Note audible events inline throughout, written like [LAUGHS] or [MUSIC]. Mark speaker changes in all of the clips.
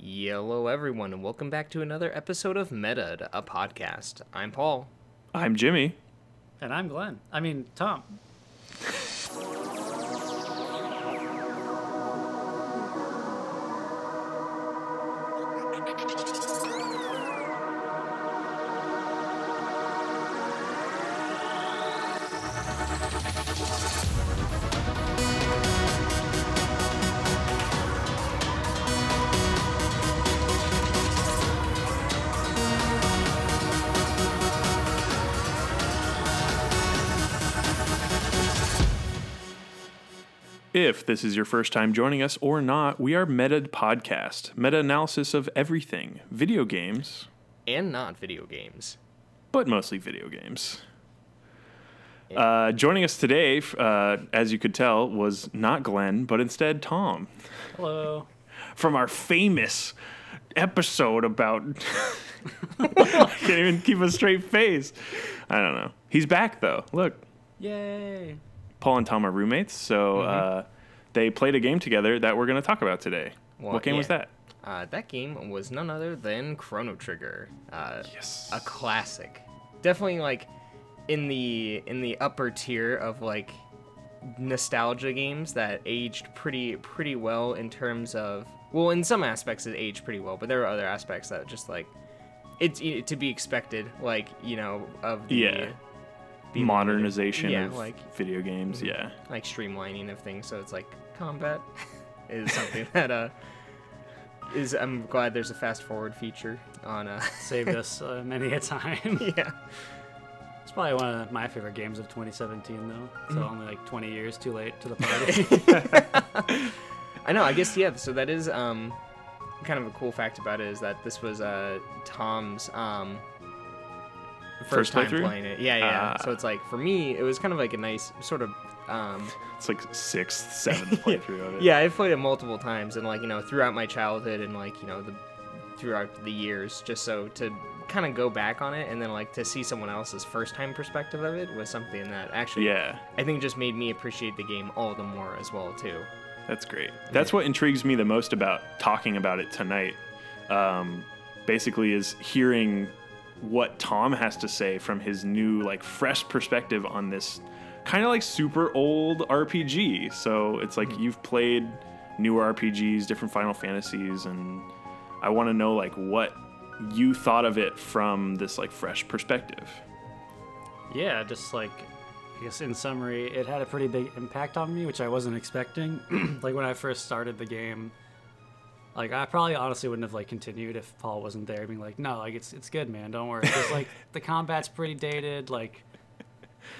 Speaker 1: Hello, everyone, and welcome back to another episode of Meta, a podcast. I'm Paul.
Speaker 2: I'm Jimmy.
Speaker 3: And I'm Glenn. I mean, Tom.
Speaker 2: This is your first time joining us or not, we are Meta Podcast, meta analysis of everything video games,
Speaker 1: And not video games.
Speaker 2: but mostly video games. Uh, joining us today, uh, as you could tell, was not Glenn, but instead Tom
Speaker 3: Hello.
Speaker 2: from our famous episode about. I [LAUGHS] [LAUGHS] can't even keep a straight face. I don't know. He's back though. Look,
Speaker 3: Yay.
Speaker 2: Paul and Tom are roommates, so uh, they played a game together that we're going to talk about today.
Speaker 1: Well,
Speaker 2: what game was that?
Speaker 1: Uh, that game was none other than Chrono Trigger. Uh,
Speaker 2: Yes.
Speaker 1: a classic. Definitely like in the in the upper tier of like nostalgia games that aged pretty pretty well in terms of well in some aspects it aged pretty well but there are other aspects that just like it's i- to be expected like you know of the
Speaker 2: Yeah. modernization
Speaker 1: yeah,
Speaker 2: of
Speaker 1: like-
Speaker 2: video games. Yeah.
Speaker 1: like streamlining of things so it's like combat [LAUGHS] is something that uh is I'm glad there's a fast forward feature on uh [LAUGHS]
Speaker 3: Saved us uh, [LAUGHS] many a time.
Speaker 1: yeah
Speaker 3: It's probably one of my favorite games of 2017, though. So
Speaker 1: Mm.
Speaker 3: only like 20 years too late to the party.
Speaker 1: I know. I guess yeah. So that is um, kind of a cool fact about it is that this was uh Tom's um first,
Speaker 2: First
Speaker 1: time
Speaker 2: playthrough?
Speaker 1: playing it. Yeah, yeah.
Speaker 2: Ah.
Speaker 1: So it's like for me, it was kind of like a nice sort of um,
Speaker 2: It's like sixth, [LAUGHS] seventh playthrough of it.
Speaker 1: yeah. I've played it multiple times and like you know throughout my childhood and like you know the throughout the years, just so to kind of go back on it and then like to see someone else's first time perspective of it was something that actually
Speaker 2: Yeah.
Speaker 1: I think just made me appreciate the game all the more as well too.
Speaker 2: That's great. That's what intrigues me the most about talking about it tonight. Um, basically, is hearing what Tom has to say from his new, like, fresh perspective on this kind of like super old RPG. So it's like hmm. you've played newer RPGs, different Final Fantasies, and I want to know like what you thought of it from this like fresh perspective.
Speaker 3: yeah, just like, I guess in summary, it had a pretty big impact on me, which I wasn't expecting. [CLEARS THROAT] like when I first started the game, like I probably honestly wouldn't have like continued if Paul wasn't there, being like, no, like it's it's good, man, don't worry. Because like [LAUGHS] the combat's pretty dated, like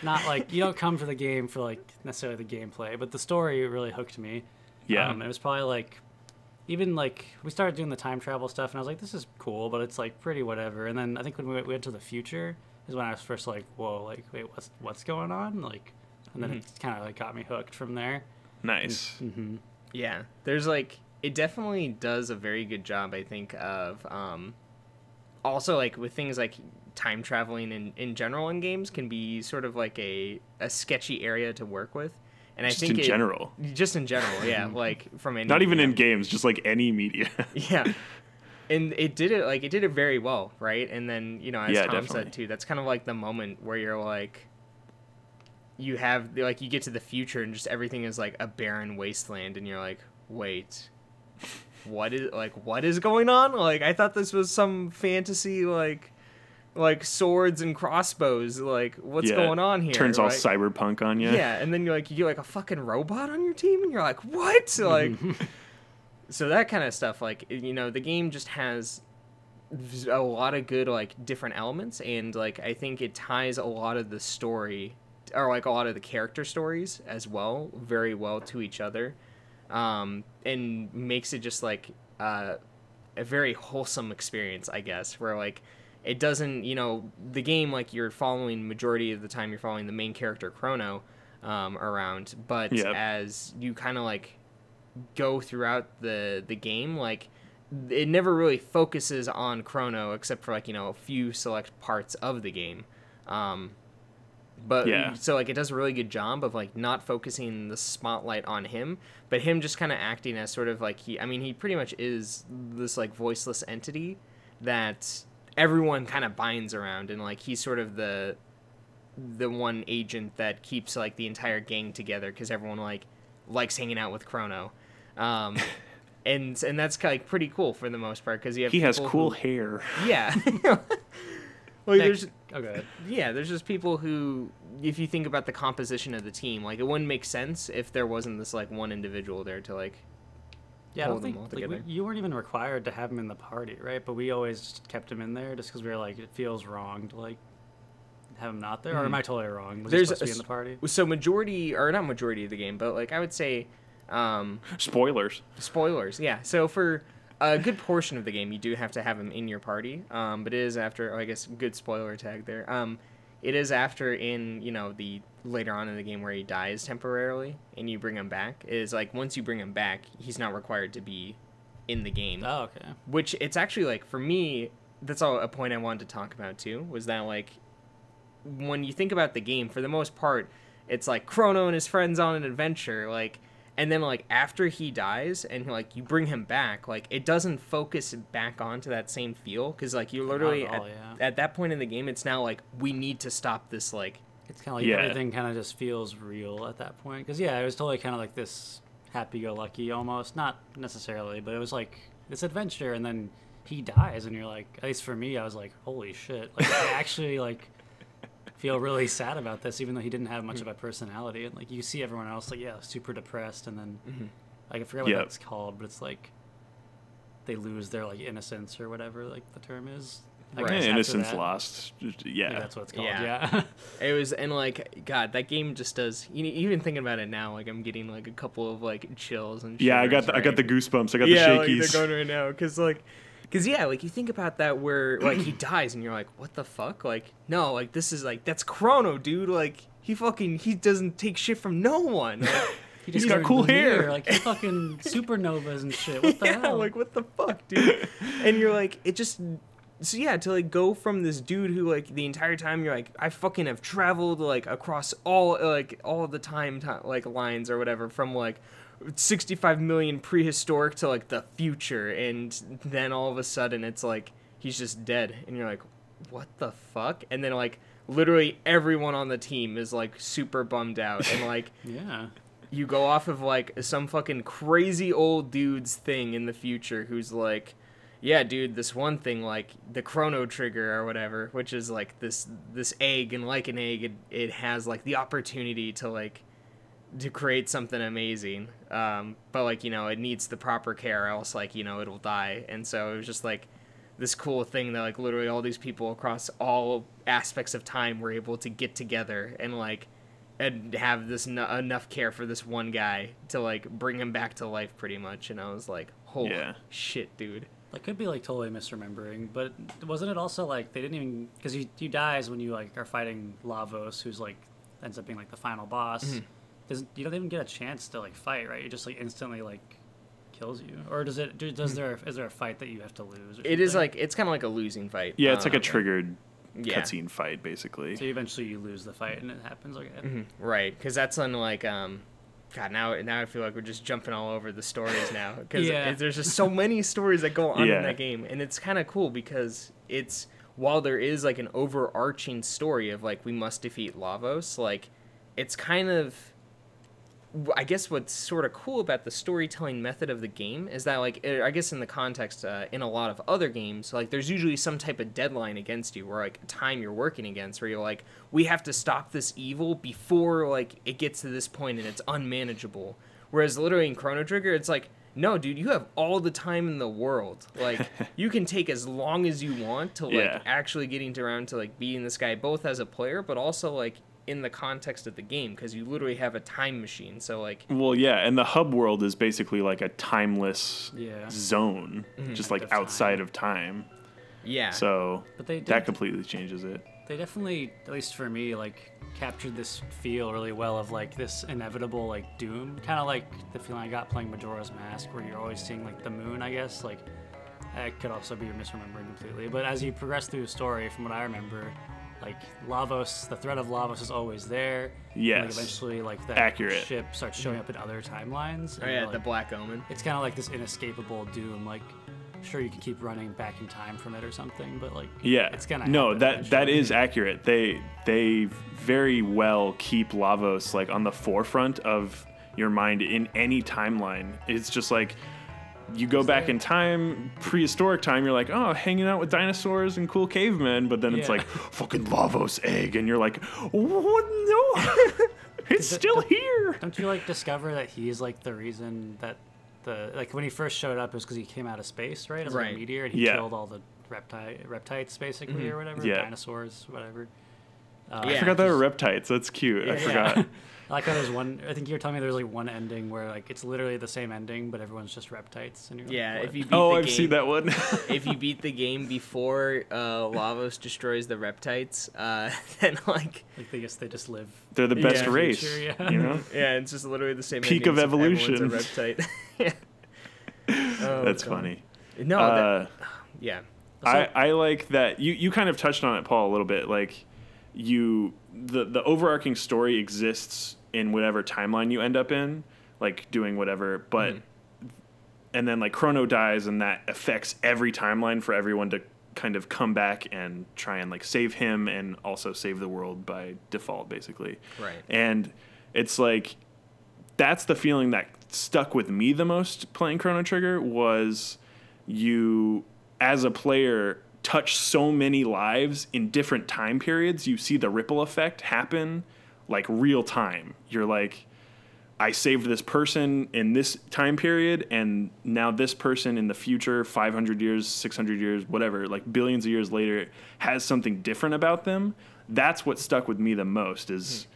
Speaker 3: not like you don't come for the game for like necessarily the gameplay, but the story really hooked me.
Speaker 2: Yeah.
Speaker 3: Um, it was probably like, even like we started doing the time travel stuff, and I was like, this is cool, but it's like pretty whatever. And then I think when we went, we went to the future is when I was first like, whoa, like wait, what's what's going on? Like, and then it kind of like got me hooked from there.
Speaker 2: Nice.
Speaker 1: Yeah, there's like it definitely does a very good job, I think, of um, also like with things like time traveling in, in general in games can be sort of like a, a sketchy area to work with. And
Speaker 2: Just
Speaker 1: I think
Speaker 2: in
Speaker 1: it-
Speaker 2: general.
Speaker 1: just in general, yeah, [LAUGHS] like from any
Speaker 2: Not even in games, just like any media. [LAUGHS]
Speaker 1: yeah and it did it like it did it very well right and then you know as
Speaker 2: Yeah,
Speaker 1: tom
Speaker 2: definitely.
Speaker 1: said too that's kind of like the moment where you're like you have like you get to the future and just everything is like a barren wasteland and you're like wait what is like what is going on like i thought this was some fantasy like like swords and crossbows like what's
Speaker 2: Yeah,
Speaker 1: going on here
Speaker 2: Turns all cyberpunk on you.
Speaker 1: Yeah, and then you're like you get like a fucking robot on your team, and you're like, what? [LAUGHS] Like, so that kind of stuff. Like, you know, the game just has a lot of good like different elements, and like I think it ties a lot of the story, or like a lot of the character stories as well, very well to each other, um, and makes it just like uh, a very wholesome experience, I guess, where like it doesn't, you know, the game like you're following majority of the time you're following the main character Chrono um, around, but
Speaker 2: Yep.
Speaker 1: as you kind of like go throughout the the game, like it never really focuses on Chrono except for like you know a few select parts of the game. Um, But
Speaker 2: Yeah.
Speaker 1: so like it does a really good job of like not focusing the spotlight on him, but him just kind of acting as sort of like he I mean he pretty much is this like voiceless entity that everyone kind of binds around and like he's sort of the the one agent that keeps like the entire gang together because everyone like likes hanging out with Chrono. Um [LAUGHS] and and that's like pretty cool for the most part because you have
Speaker 2: He has cool
Speaker 1: who-
Speaker 2: hair.
Speaker 1: yeah. [LAUGHS] [LAUGHS] like there's
Speaker 3: oh, good.
Speaker 1: yeah, there's just people who, if you think about the composition of the team, like it wouldn't make sense if there wasn't this like one individual there to like.
Speaker 3: Yeah, I don't think like, we, you weren't even required to have him in the party, right? But we always just kept him in there just because we were like, it feels wrong to like have him not there. Or am I totally wrong? Was
Speaker 1: Mm-hmm. There's
Speaker 3: he supposed to be in the party?
Speaker 1: So majority, or not majority of the game, but like I would say, um,
Speaker 2: Spoilers.
Speaker 1: spoilers. Yeah. So for a good portion of the game, you do have to have him in your party. Um, but it is after, oh, I guess, good spoiler tag there. Um, it is after in you know the later on in the game where he dies temporarily and you bring him back. It is like once you bring him back, he's not required to be in the game.
Speaker 3: Oh, okay.
Speaker 1: which it's actually like for me that's all a point i wanted to talk about too was that like when you think about the game for the most part it's like chrono and his friends on an adventure like and then like after he dies and like you bring him back like it doesn't focus back onto that same feel because like you literally
Speaker 3: at all, yeah.
Speaker 1: at that point in the game it's now like we need to stop this like
Speaker 3: It's kind of like
Speaker 2: Yeah.
Speaker 3: everything kind of just feels real at that point. Because yeah, it was totally kind of like this happy-go-lucky almost. Not necessarily, but it was like this adventure, and then he dies, and you're like, at least for me, I was like, holy shit! Like I [LAUGHS] actually like feel really sad about this, even though he didn't have much of a personality. And like you see everyone else, like yeah, super depressed, and then mm-hmm. like I forget what
Speaker 2: Yep.
Speaker 3: that's called, but it's like they lose their like innocence or whatever like the term is. I
Speaker 1: Right.
Speaker 2: Yeah, innocence
Speaker 3: that.
Speaker 2: lost. Just-
Speaker 3: Yeah,
Speaker 2: Yeah.
Speaker 3: that's what it's called.
Speaker 1: Yeah.
Speaker 3: yeah. [LAUGHS]
Speaker 1: It was and like God, that game just does. You know, even thinking about it now, like I'm getting like a couple of like chills and.
Speaker 2: Yeah, I got
Speaker 1: shivers,
Speaker 2: the, I got the goosebumps. I got
Speaker 1: yeah,
Speaker 2: the
Speaker 1: like
Speaker 2: shakies.
Speaker 1: they're going right now because like, because yeah, like you think about that where like he [CLEARS THROAT] dies and you're like, what the fuck? Like no, like this is like that's Chrono, dude. Like he fucking he doesn't take shit from no one. Like, [LAUGHS]
Speaker 3: He
Speaker 2: He's
Speaker 3: just
Speaker 2: got cool hair.
Speaker 3: Like he fucking [LAUGHS] supernovas and shit. What the
Speaker 1: yeah,
Speaker 3: hell?
Speaker 1: like what the fuck, dude? and you're like, it just. So yeah, to like go from this dude who like the entire time you're like, I fucking have traveled like across all like all the time ti like lines or whatever from like 65 million prehistoric to like the future, and then all of a sudden it's like he's just dead, and you're like, what the fuck? And then like literally everyone on the team is like super bummed out, and [LAUGHS] like
Speaker 3: yeah.
Speaker 1: you go off of like some fucking crazy old dude's thing in the future who's like yeah dude this one thing like the chrono trigger or whatever which is like this this egg and like an egg it, it has like the opportunity to like to create something amazing um but like you know it needs the proper care else like you know it'll die and so it was just like this cool thing that like literally all these people across all aspects of time were able to get together and like and have this n- enough care for this one guy to like bring him back to life pretty much and i was like holy
Speaker 2: Yeah.
Speaker 1: shit dude
Speaker 3: That could be like totally misremembering, but wasn't it also like they didn't even because he he dies when you like are fighting Lavos, who's like ends up being like the final boss.
Speaker 1: Mm-hmm.
Speaker 3: Does you don't even get a chance to like fight, right? It just like instantly like kills you, or does it? do- Does there is there a fight that you have to lose? Or
Speaker 1: it is like it's kind of like a losing fight
Speaker 2: yeah, it's like a
Speaker 1: Um,
Speaker 2: triggered
Speaker 1: yeah.
Speaker 2: cutscene fight, basically.
Speaker 3: so eventually you lose the fight and it happens. Okay.
Speaker 1: Mhm, right because that's on like um god now now i feel like we're just jumping all over the stories now [LAUGHS] because
Speaker 3: Yeah.
Speaker 1: there's just so many [LAUGHS] stories that go on
Speaker 2: Yeah.
Speaker 1: in that game and it's kind of cool because it's while there is like an overarching story of like we must defeat lavos like it's kind of I guess what's sort of cool about the storytelling method of the game is that, like, eh, I guess in the context uh, in a lot of other games, like, there's usually some type of deadline against you, or like time you're working against, where you're like, we have to stop this evil before like it gets to this point and it's unmanageable. Whereas literally in Chrono Trigger, it's like, no, dude, you have all the time in the world. Like, [LAUGHS] you can take as long as you want to like
Speaker 2: Yeah.
Speaker 1: actually getting to around to like beating this guy, both as a player, but also like in the context of the game, because you literally have a time machine. So like.
Speaker 2: Well, yeah, and the hub world is basically like a timeless
Speaker 3: Yeah.
Speaker 2: zone, mm-hmm. just like
Speaker 3: Of time.
Speaker 2: outside of time.
Speaker 1: Yeah.
Speaker 2: So
Speaker 3: But they
Speaker 2: that completely changes it.
Speaker 3: they definitely, at least for me, like captured this feel really well of like this inevitable like doom, kind of like the feeling I got playing Majora's Mask, where you're always seeing like the moon. I guess like I could also be misremembering completely, but as you progress through the story, from what I remember, like Lavos, the threat of Lavos is always there. and, Like eventually, like that
Speaker 2: Accurate.
Speaker 3: ship starts showing up in other timelines.
Speaker 1: Oh yeah,
Speaker 3: you're
Speaker 1: the Black Omen.
Speaker 3: It's kind of like this inescapable doom. Like, sure, you can keep running back in time from it or something, but like,
Speaker 2: Yeah.
Speaker 3: it's gonna.
Speaker 2: no,
Speaker 3: happen
Speaker 2: that that
Speaker 3: eventually.
Speaker 2: is accurate. They they very well keep Lavos like on the forefront of your mind in any timeline. It's just like you go back in time, prehistoric time, you're like, oh, hanging out with dinosaurs and cool cavemen, but then it's
Speaker 3: Yeah.
Speaker 2: like fucking Lavos egg, and you're like, what? No, [LAUGHS] it's
Speaker 3: it-
Speaker 2: still
Speaker 3: don't-
Speaker 2: here.
Speaker 3: Don't you like discover that he's like the reason that the like when he first showed up it was because he came out of space, right? As like
Speaker 1: Right.
Speaker 3: a meteor, and he
Speaker 2: Yeah.
Speaker 3: killed all the repti- reptites basically or whatever,
Speaker 2: Yeah.
Speaker 3: dinosaurs, whatever. Uh,
Speaker 1: Yeah.
Speaker 2: I forgot they were reptiles. That's cute. I
Speaker 3: Yeah.
Speaker 2: forgot. [LAUGHS]
Speaker 3: I like how there's one. I think you were telling me there's like one ending where like it's literally the same ending, but everyone's just reptites. And you're like,
Speaker 1: Yeah,
Speaker 3: what?
Speaker 1: if you beat
Speaker 2: Oh,
Speaker 1: the
Speaker 2: I've
Speaker 1: game,
Speaker 2: seen that one. [LAUGHS]
Speaker 1: if you [LAUGHS] beat the game before uh, Lavos destroys the Reptites, uh, [LAUGHS] then like
Speaker 3: like they guess they just live.
Speaker 2: They're the best
Speaker 1: Yeah.
Speaker 2: race.
Speaker 3: Future, yeah.
Speaker 2: You know.
Speaker 1: yeah, it's just literally the same.
Speaker 2: Peak of
Speaker 1: endings
Speaker 2: evolution.
Speaker 1: A reptite. yeah. Oh,
Speaker 2: That's
Speaker 1: God.
Speaker 2: funny.
Speaker 1: No,
Speaker 2: Uh,
Speaker 1: that, [SIGHS] yeah.
Speaker 2: I, I like that you, you kind of touched on it paul a little bit like you the the overarching story exists in whatever timeline you end up in like doing whatever but mm-hmm. and then like chrono dies and that affects every timeline for everyone to kind of come back and try and like save him and also save the world by default basically
Speaker 1: Right.
Speaker 2: and it's like that's the feeling that stuck with me the most playing Chrono Trigger was you as a player touch so many lives in different time periods you see the ripple effect happen like real time. You're like I saved this person in this time period and now this person in the future 500 years 600 years whatever like billions of years later has something different about them. That's what stuck with me the most is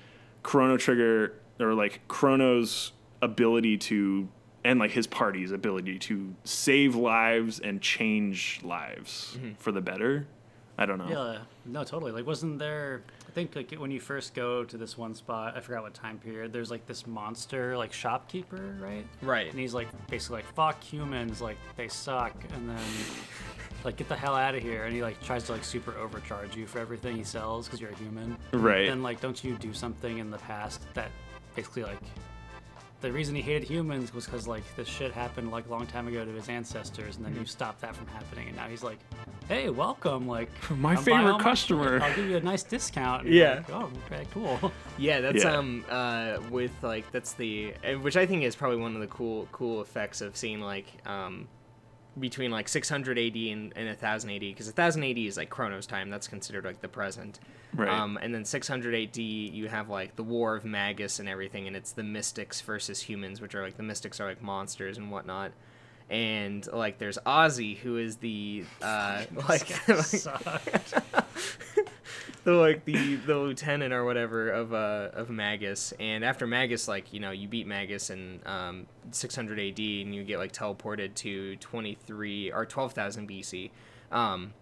Speaker 2: Chrono Trigger or like Chrono's ability to and like his party's ability to save lives and change lives mm-hmm. for the better. I don't know.
Speaker 3: Yeah, no, totally. Like, wasn't there? I think like when you first go to this one spot, I forgot what time period. There's like this monster, like shopkeeper, right?
Speaker 1: Right.
Speaker 3: And he's like basically like fuck humans, like they suck, and then like get the hell out of here. And he like tries to like super overcharge you for everything he sells because you're a human.
Speaker 2: Right.
Speaker 3: Then like, don't you do something in the past that basically like. The reason he hated humans was because like this shit happened like a long time ago to his ancestors, and then you stopped that from happening, and now he's like, "Hey, welcome! Like [LAUGHS]
Speaker 2: My
Speaker 3: I'm
Speaker 2: favorite
Speaker 3: all my
Speaker 2: customer."
Speaker 3: I'll give you a nice discount." And you're
Speaker 1: Yeah.
Speaker 3: like, oh, okay, cool. [LAUGHS]
Speaker 1: Yeah, that's
Speaker 2: Yeah.
Speaker 1: um uh with like that's the which I think is probably one of the cool cool effects of seeing like um between like 600 AD and, and 1000 AD because 1000 AD is like Chronos time that's considered like the present.
Speaker 2: Right.
Speaker 1: Um and then 600 AD you have like the War of Magus and everything and it's the mystics versus humans which are like the mystics are like monsters and whatnot. And like there's Ozzie who is the uh [LAUGHS] like [LAUGHS] the like the the lieutenant or whatever of uh of Magus, and after Magus, like you know, you beat Magus in um 600 AD, and you get like teleported to 23 or 12,000 BC. Um,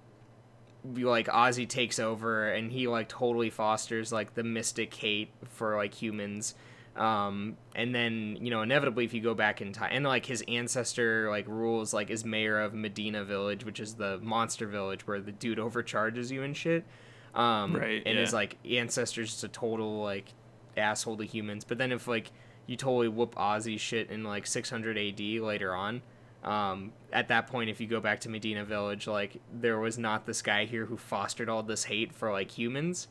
Speaker 1: like Ozzie takes over, and he like totally fosters like the mystic hate for like humans. Um, and then you know, inevitably, if you go back in time, and like his ancestor like rules like is mayor of Medina Village, which is the monster village where the dude overcharges you and shit. Um,
Speaker 2: Right,
Speaker 1: And his like ancestors just a total like asshole to humans. But then if like you totally whoop Ozzie shit in like 600 AD later on, um, at that point, if you go back to Medina Village, like there was not this guy here who fostered all this hate for like humans,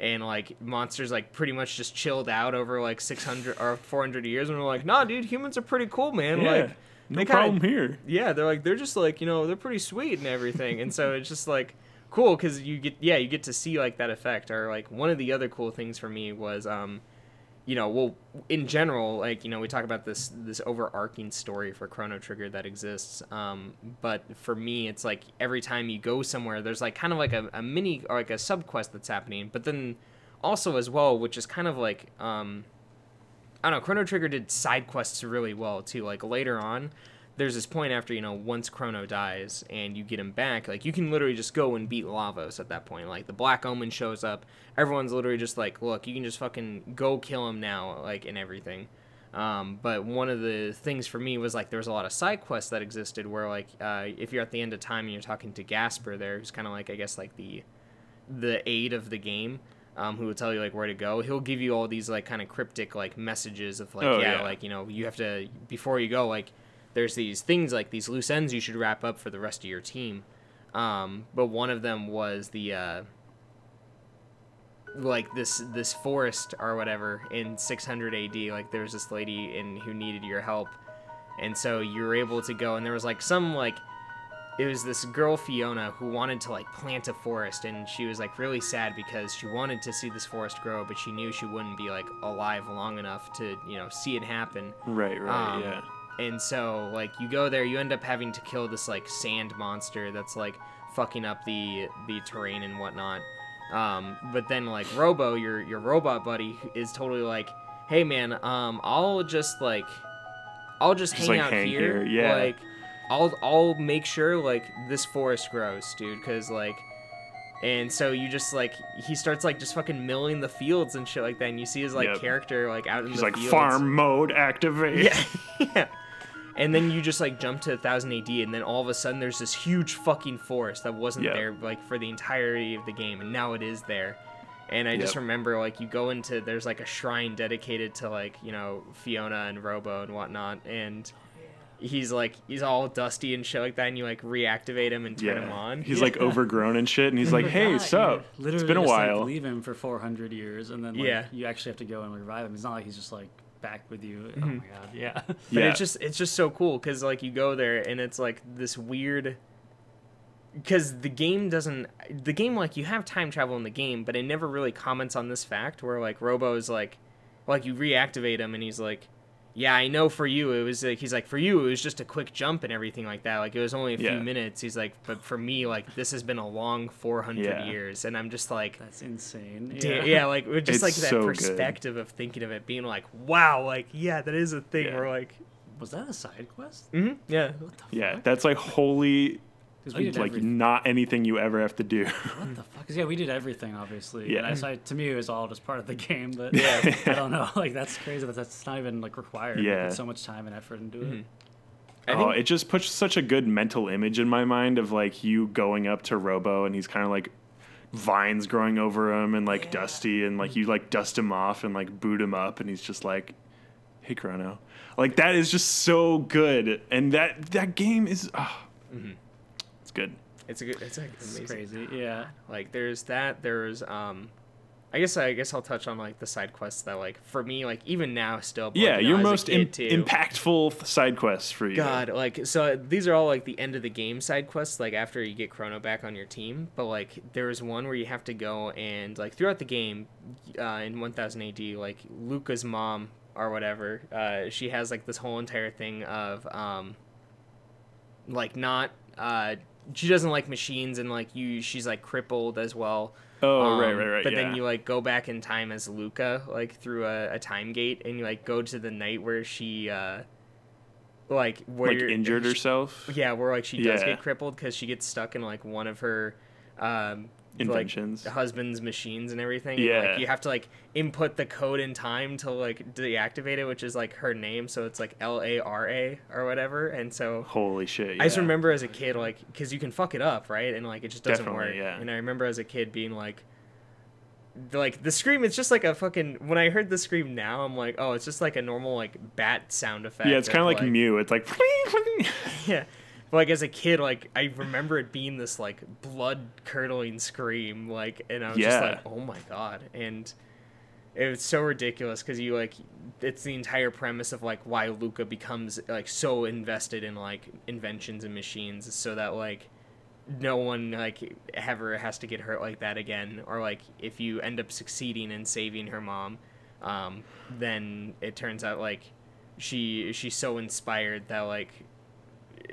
Speaker 1: and like monsters like pretty much just chilled out over like 600 or 400 years, and we're like, nah, dude, humans are pretty cool, man.
Speaker 2: yeah.
Speaker 1: Like,
Speaker 2: no
Speaker 1: they kinda-
Speaker 2: problem here.
Speaker 1: yeah, they're like they're just like you know they're pretty sweet and everything, and so it's just like cool because you get yeah you get to see like that effect. Or like one of the other cool things for me was um, you know well in general like you know we talk about this this overarching story for Chrono Trigger that exists, um, but for me it's like every time you go somewhere there's like kind of like a, a mini or like a sub quest that's happening, but then also as well which is kind of like um I don't know, Chrono Trigger did side quests really well too. Like later on, there's this point after, you know, once Chrono dies and you get him back, like you can literally just go and beat Lavos at that point. Like the Black Omen shows up, everyone's literally just like, look, you can just fucking go kill him now, like and everything. Um, but one of the things for me was like there was a lot of side quests that existed where like uh, if you're at the end of time and you're talking to Gaspar there, who's kind of like I guess like the the aid of the game. Um, who will tell you like where to go? He'll give you all these like kind of cryptic like messages of like
Speaker 2: Oh,
Speaker 1: yeah,
Speaker 2: yeah.
Speaker 1: like you know you have to before you go like there's these things like these loose ends you should wrap up for the rest of your team. Um, but one of them was the uh, like this this forest or whatever in 600 AD. Like there was this lady in who needed your help, and so you were able to go. And there was like some like it was this girl Fiona who wanted to like plant a forest, and she was like really sad because she wanted to see this forest grow, but she knew she wouldn't be like alive long enough to you know see it happen.
Speaker 2: Right, right,
Speaker 1: Um,
Speaker 2: yeah.
Speaker 1: And so, like, you go there, you end up having to kill this like sand monster that's like fucking up the the terrain and whatnot. Um, but then like Robo, your your robot buddy, is totally like, hey man, um, I'll just like, I'll just,
Speaker 2: Just,
Speaker 1: hang
Speaker 2: like,
Speaker 1: out
Speaker 2: hang
Speaker 1: here,
Speaker 2: here, yeah.
Speaker 1: like, I'll I'll make sure like this forest grows, dude, because like. And so you just like he starts like just fucking milling the fields and shit like that, and you see his like
Speaker 2: Yep.
Speaker 1: character like out in
Speaker 2: He's
Speaker 1: the
Speaker 2: like
Speaker 1: fields.
Speaker 2: farm mode activate. [LAUGHS]
Speaker 1: Yeah. yeah. And then you just like jump to 1000 AD, and then all of a sudden there's this huge fucking forest that wasn't
Speaker 2: Yeah.
Speaker 1: there like for the entirety of the game, and now it is there. And I just remember like you go into there's like a shrine dedicated to like you know Fiona and Robo and whatnot, and he's like he's all dusty and shit like that, and you like reactivate him and turn him
Speaker 2: Yeah.
Speaker 1: on.
Speaker 2: He's [LAUGHS] like overgrown and shit, and he's [LAUGHS] oh like, "Hey,
Speaker 3: Yeah,
Speaker 2: sup?
Speaker 3: literally
Speaker 2: It's been a
Speaker 3: just, like,
Speaker 2: while."
Speaker 3: leave him for 400 years, and then like,
Speaker 1: Yeah.
Speaker 3: you actually have to go and revive him. It's not like he's just like back with you. Oh
Speaker 1: Mm-hmm.
Speaker 3: my god, yeah.
Speaker 1: But
Speaker 2: Yeah.
Speaker 1: it's just it's just so cool because like you go there and it's like this weird because the game doesn't the game like you have time travel in the game but it never really comments on this fact where like robo is like like you reactivate him and he's like yeah i know for you it was like he's like for you it was just a quick jump and everything like that like it was only a few minutes he's like but for me like this has been a long 400
Speaker 2: Yeah.
Speaker 1: years and i'm just like
Speaker 3: That's insane.
Speaker 1: yeah, yeah like with just
Speaker 2: It's
Speaker 1: like that
Speaker 2: so good.
Speaker 1: perspective of thinking of it being like wow like yeah that is a thing
Speaker 2: Yeah.
Speaker 1: where like
Speaker 3: Was that a side quest?
Speaker 1: mhm, yeah
Speaker 3: What the
Speaker 2: Yeah,
Speaker 3: fuck?
Speaker 2: that's like wholly
Speaker 3: 'Cause we did
Speaker 2: like
Speaker 3: everything.
Speaker 2: not anything you ever have to do.
Speaker 3: What the fuck? 'Cause, yeah, we did everything obviously.
Speaker 2: Yeah.
Speaker 3: And I, so I- to me, it was all just part of the [LAUGHS] game. But
Speaker 2: Yeah.
Speaker 3: I don't know. [LAUGHS] Like that's crazy. That that's not even like required.
Speaker 2: Yeah.
Speaker 3: put so much time and effort into it.
Speaker 1: Mhm. I
Speaker 2: oh,
Speaker 1: think-
Speaker 2: it just puts such a good mental image in my mind of like you going up to Robo and he's kind of like vines growing over him and like dusty and like you like dust him off and like boot him up and he's just like, "Hey, Chrono," like that is just so good and that that game is, oh, it's good.
Speaker 1: It's a good. It's like
Speaker 3: It's
Speaker 1: amazing.
Speaker 3: crazy. Yeah.
Speaker 1: Like there's that. There's um, I guess I guess I'll touch on like the side quests that like for me like even now still.
Speaker 2: Yeah,
Speaker 1: like, you know,
Speaker 2: your most im- impactful side quests for you.
Speaker 1: God, like so these are all like the end of the game side quests, like after you get Chrono back on your team. But like there is one where you have to go and like throughout the game, uh, in 1000 AD, like Lucca's mom or whatever, uh, she has like this whole entire thing of um, like not uh, she doesn't like machines and like you she's like crippled as well.
Speaker 2: Oh, right,
Speaker 1: Um,
Speaker 2: right, right.
Speaker 1: But
Speaker 2: yeah.
Speaker 1: then you like go back in time as Lucca, like through a, a time gate, and you like go to the night where she, uh, like where
Speaker 2: like injured
Speaker 1: she-
Speaker 2: herself.
Speaker 1: Yeah, where like she does
Speaker 2: Yeah.
Speaker 1: get crippled because she gets stuck in like one of her, um,
Speaker 2: Inventions.
Speaker 1: like husband's machines and everything.
Speaker 2: Yeah.
Speaker 1: like you have to like input the code in time to like deactivate it, which is like her name, so it's like L A R A or whatever, and so.
Speaker 2: Holy shit!
Speaker 1: I just remember as a kid, like, because you can fuck it up, right? And like, it just doesn't
Speaker 2: Definitely,
Speaker 1: work.
Speaker 2: yeah.
Speaker 1: And I remember as a kid being like, like the scream. It's just like a fucking. When I heard the scream now, I'm like, oh, it's just like a normal like bat sound effect.
Speaker 2: Yeah, it's kind of like,
Speaker 1: like
Speaker 2: Mew. It's like. [LAUGHS] [LAUGHS]
Speaker 1: yeah. But like as a kid, like I remember it being this like blood curdling scream, like, and I was just like, oh my god, and it was so ridiculous because you like, it's the entire premise of like why Lucca becomes like so invested in like inventions and machines, so that like no one like ever has to get hurt like that again, or like if you end up succeeding in saving her mom, um, then it turns out like she she's so inspired that like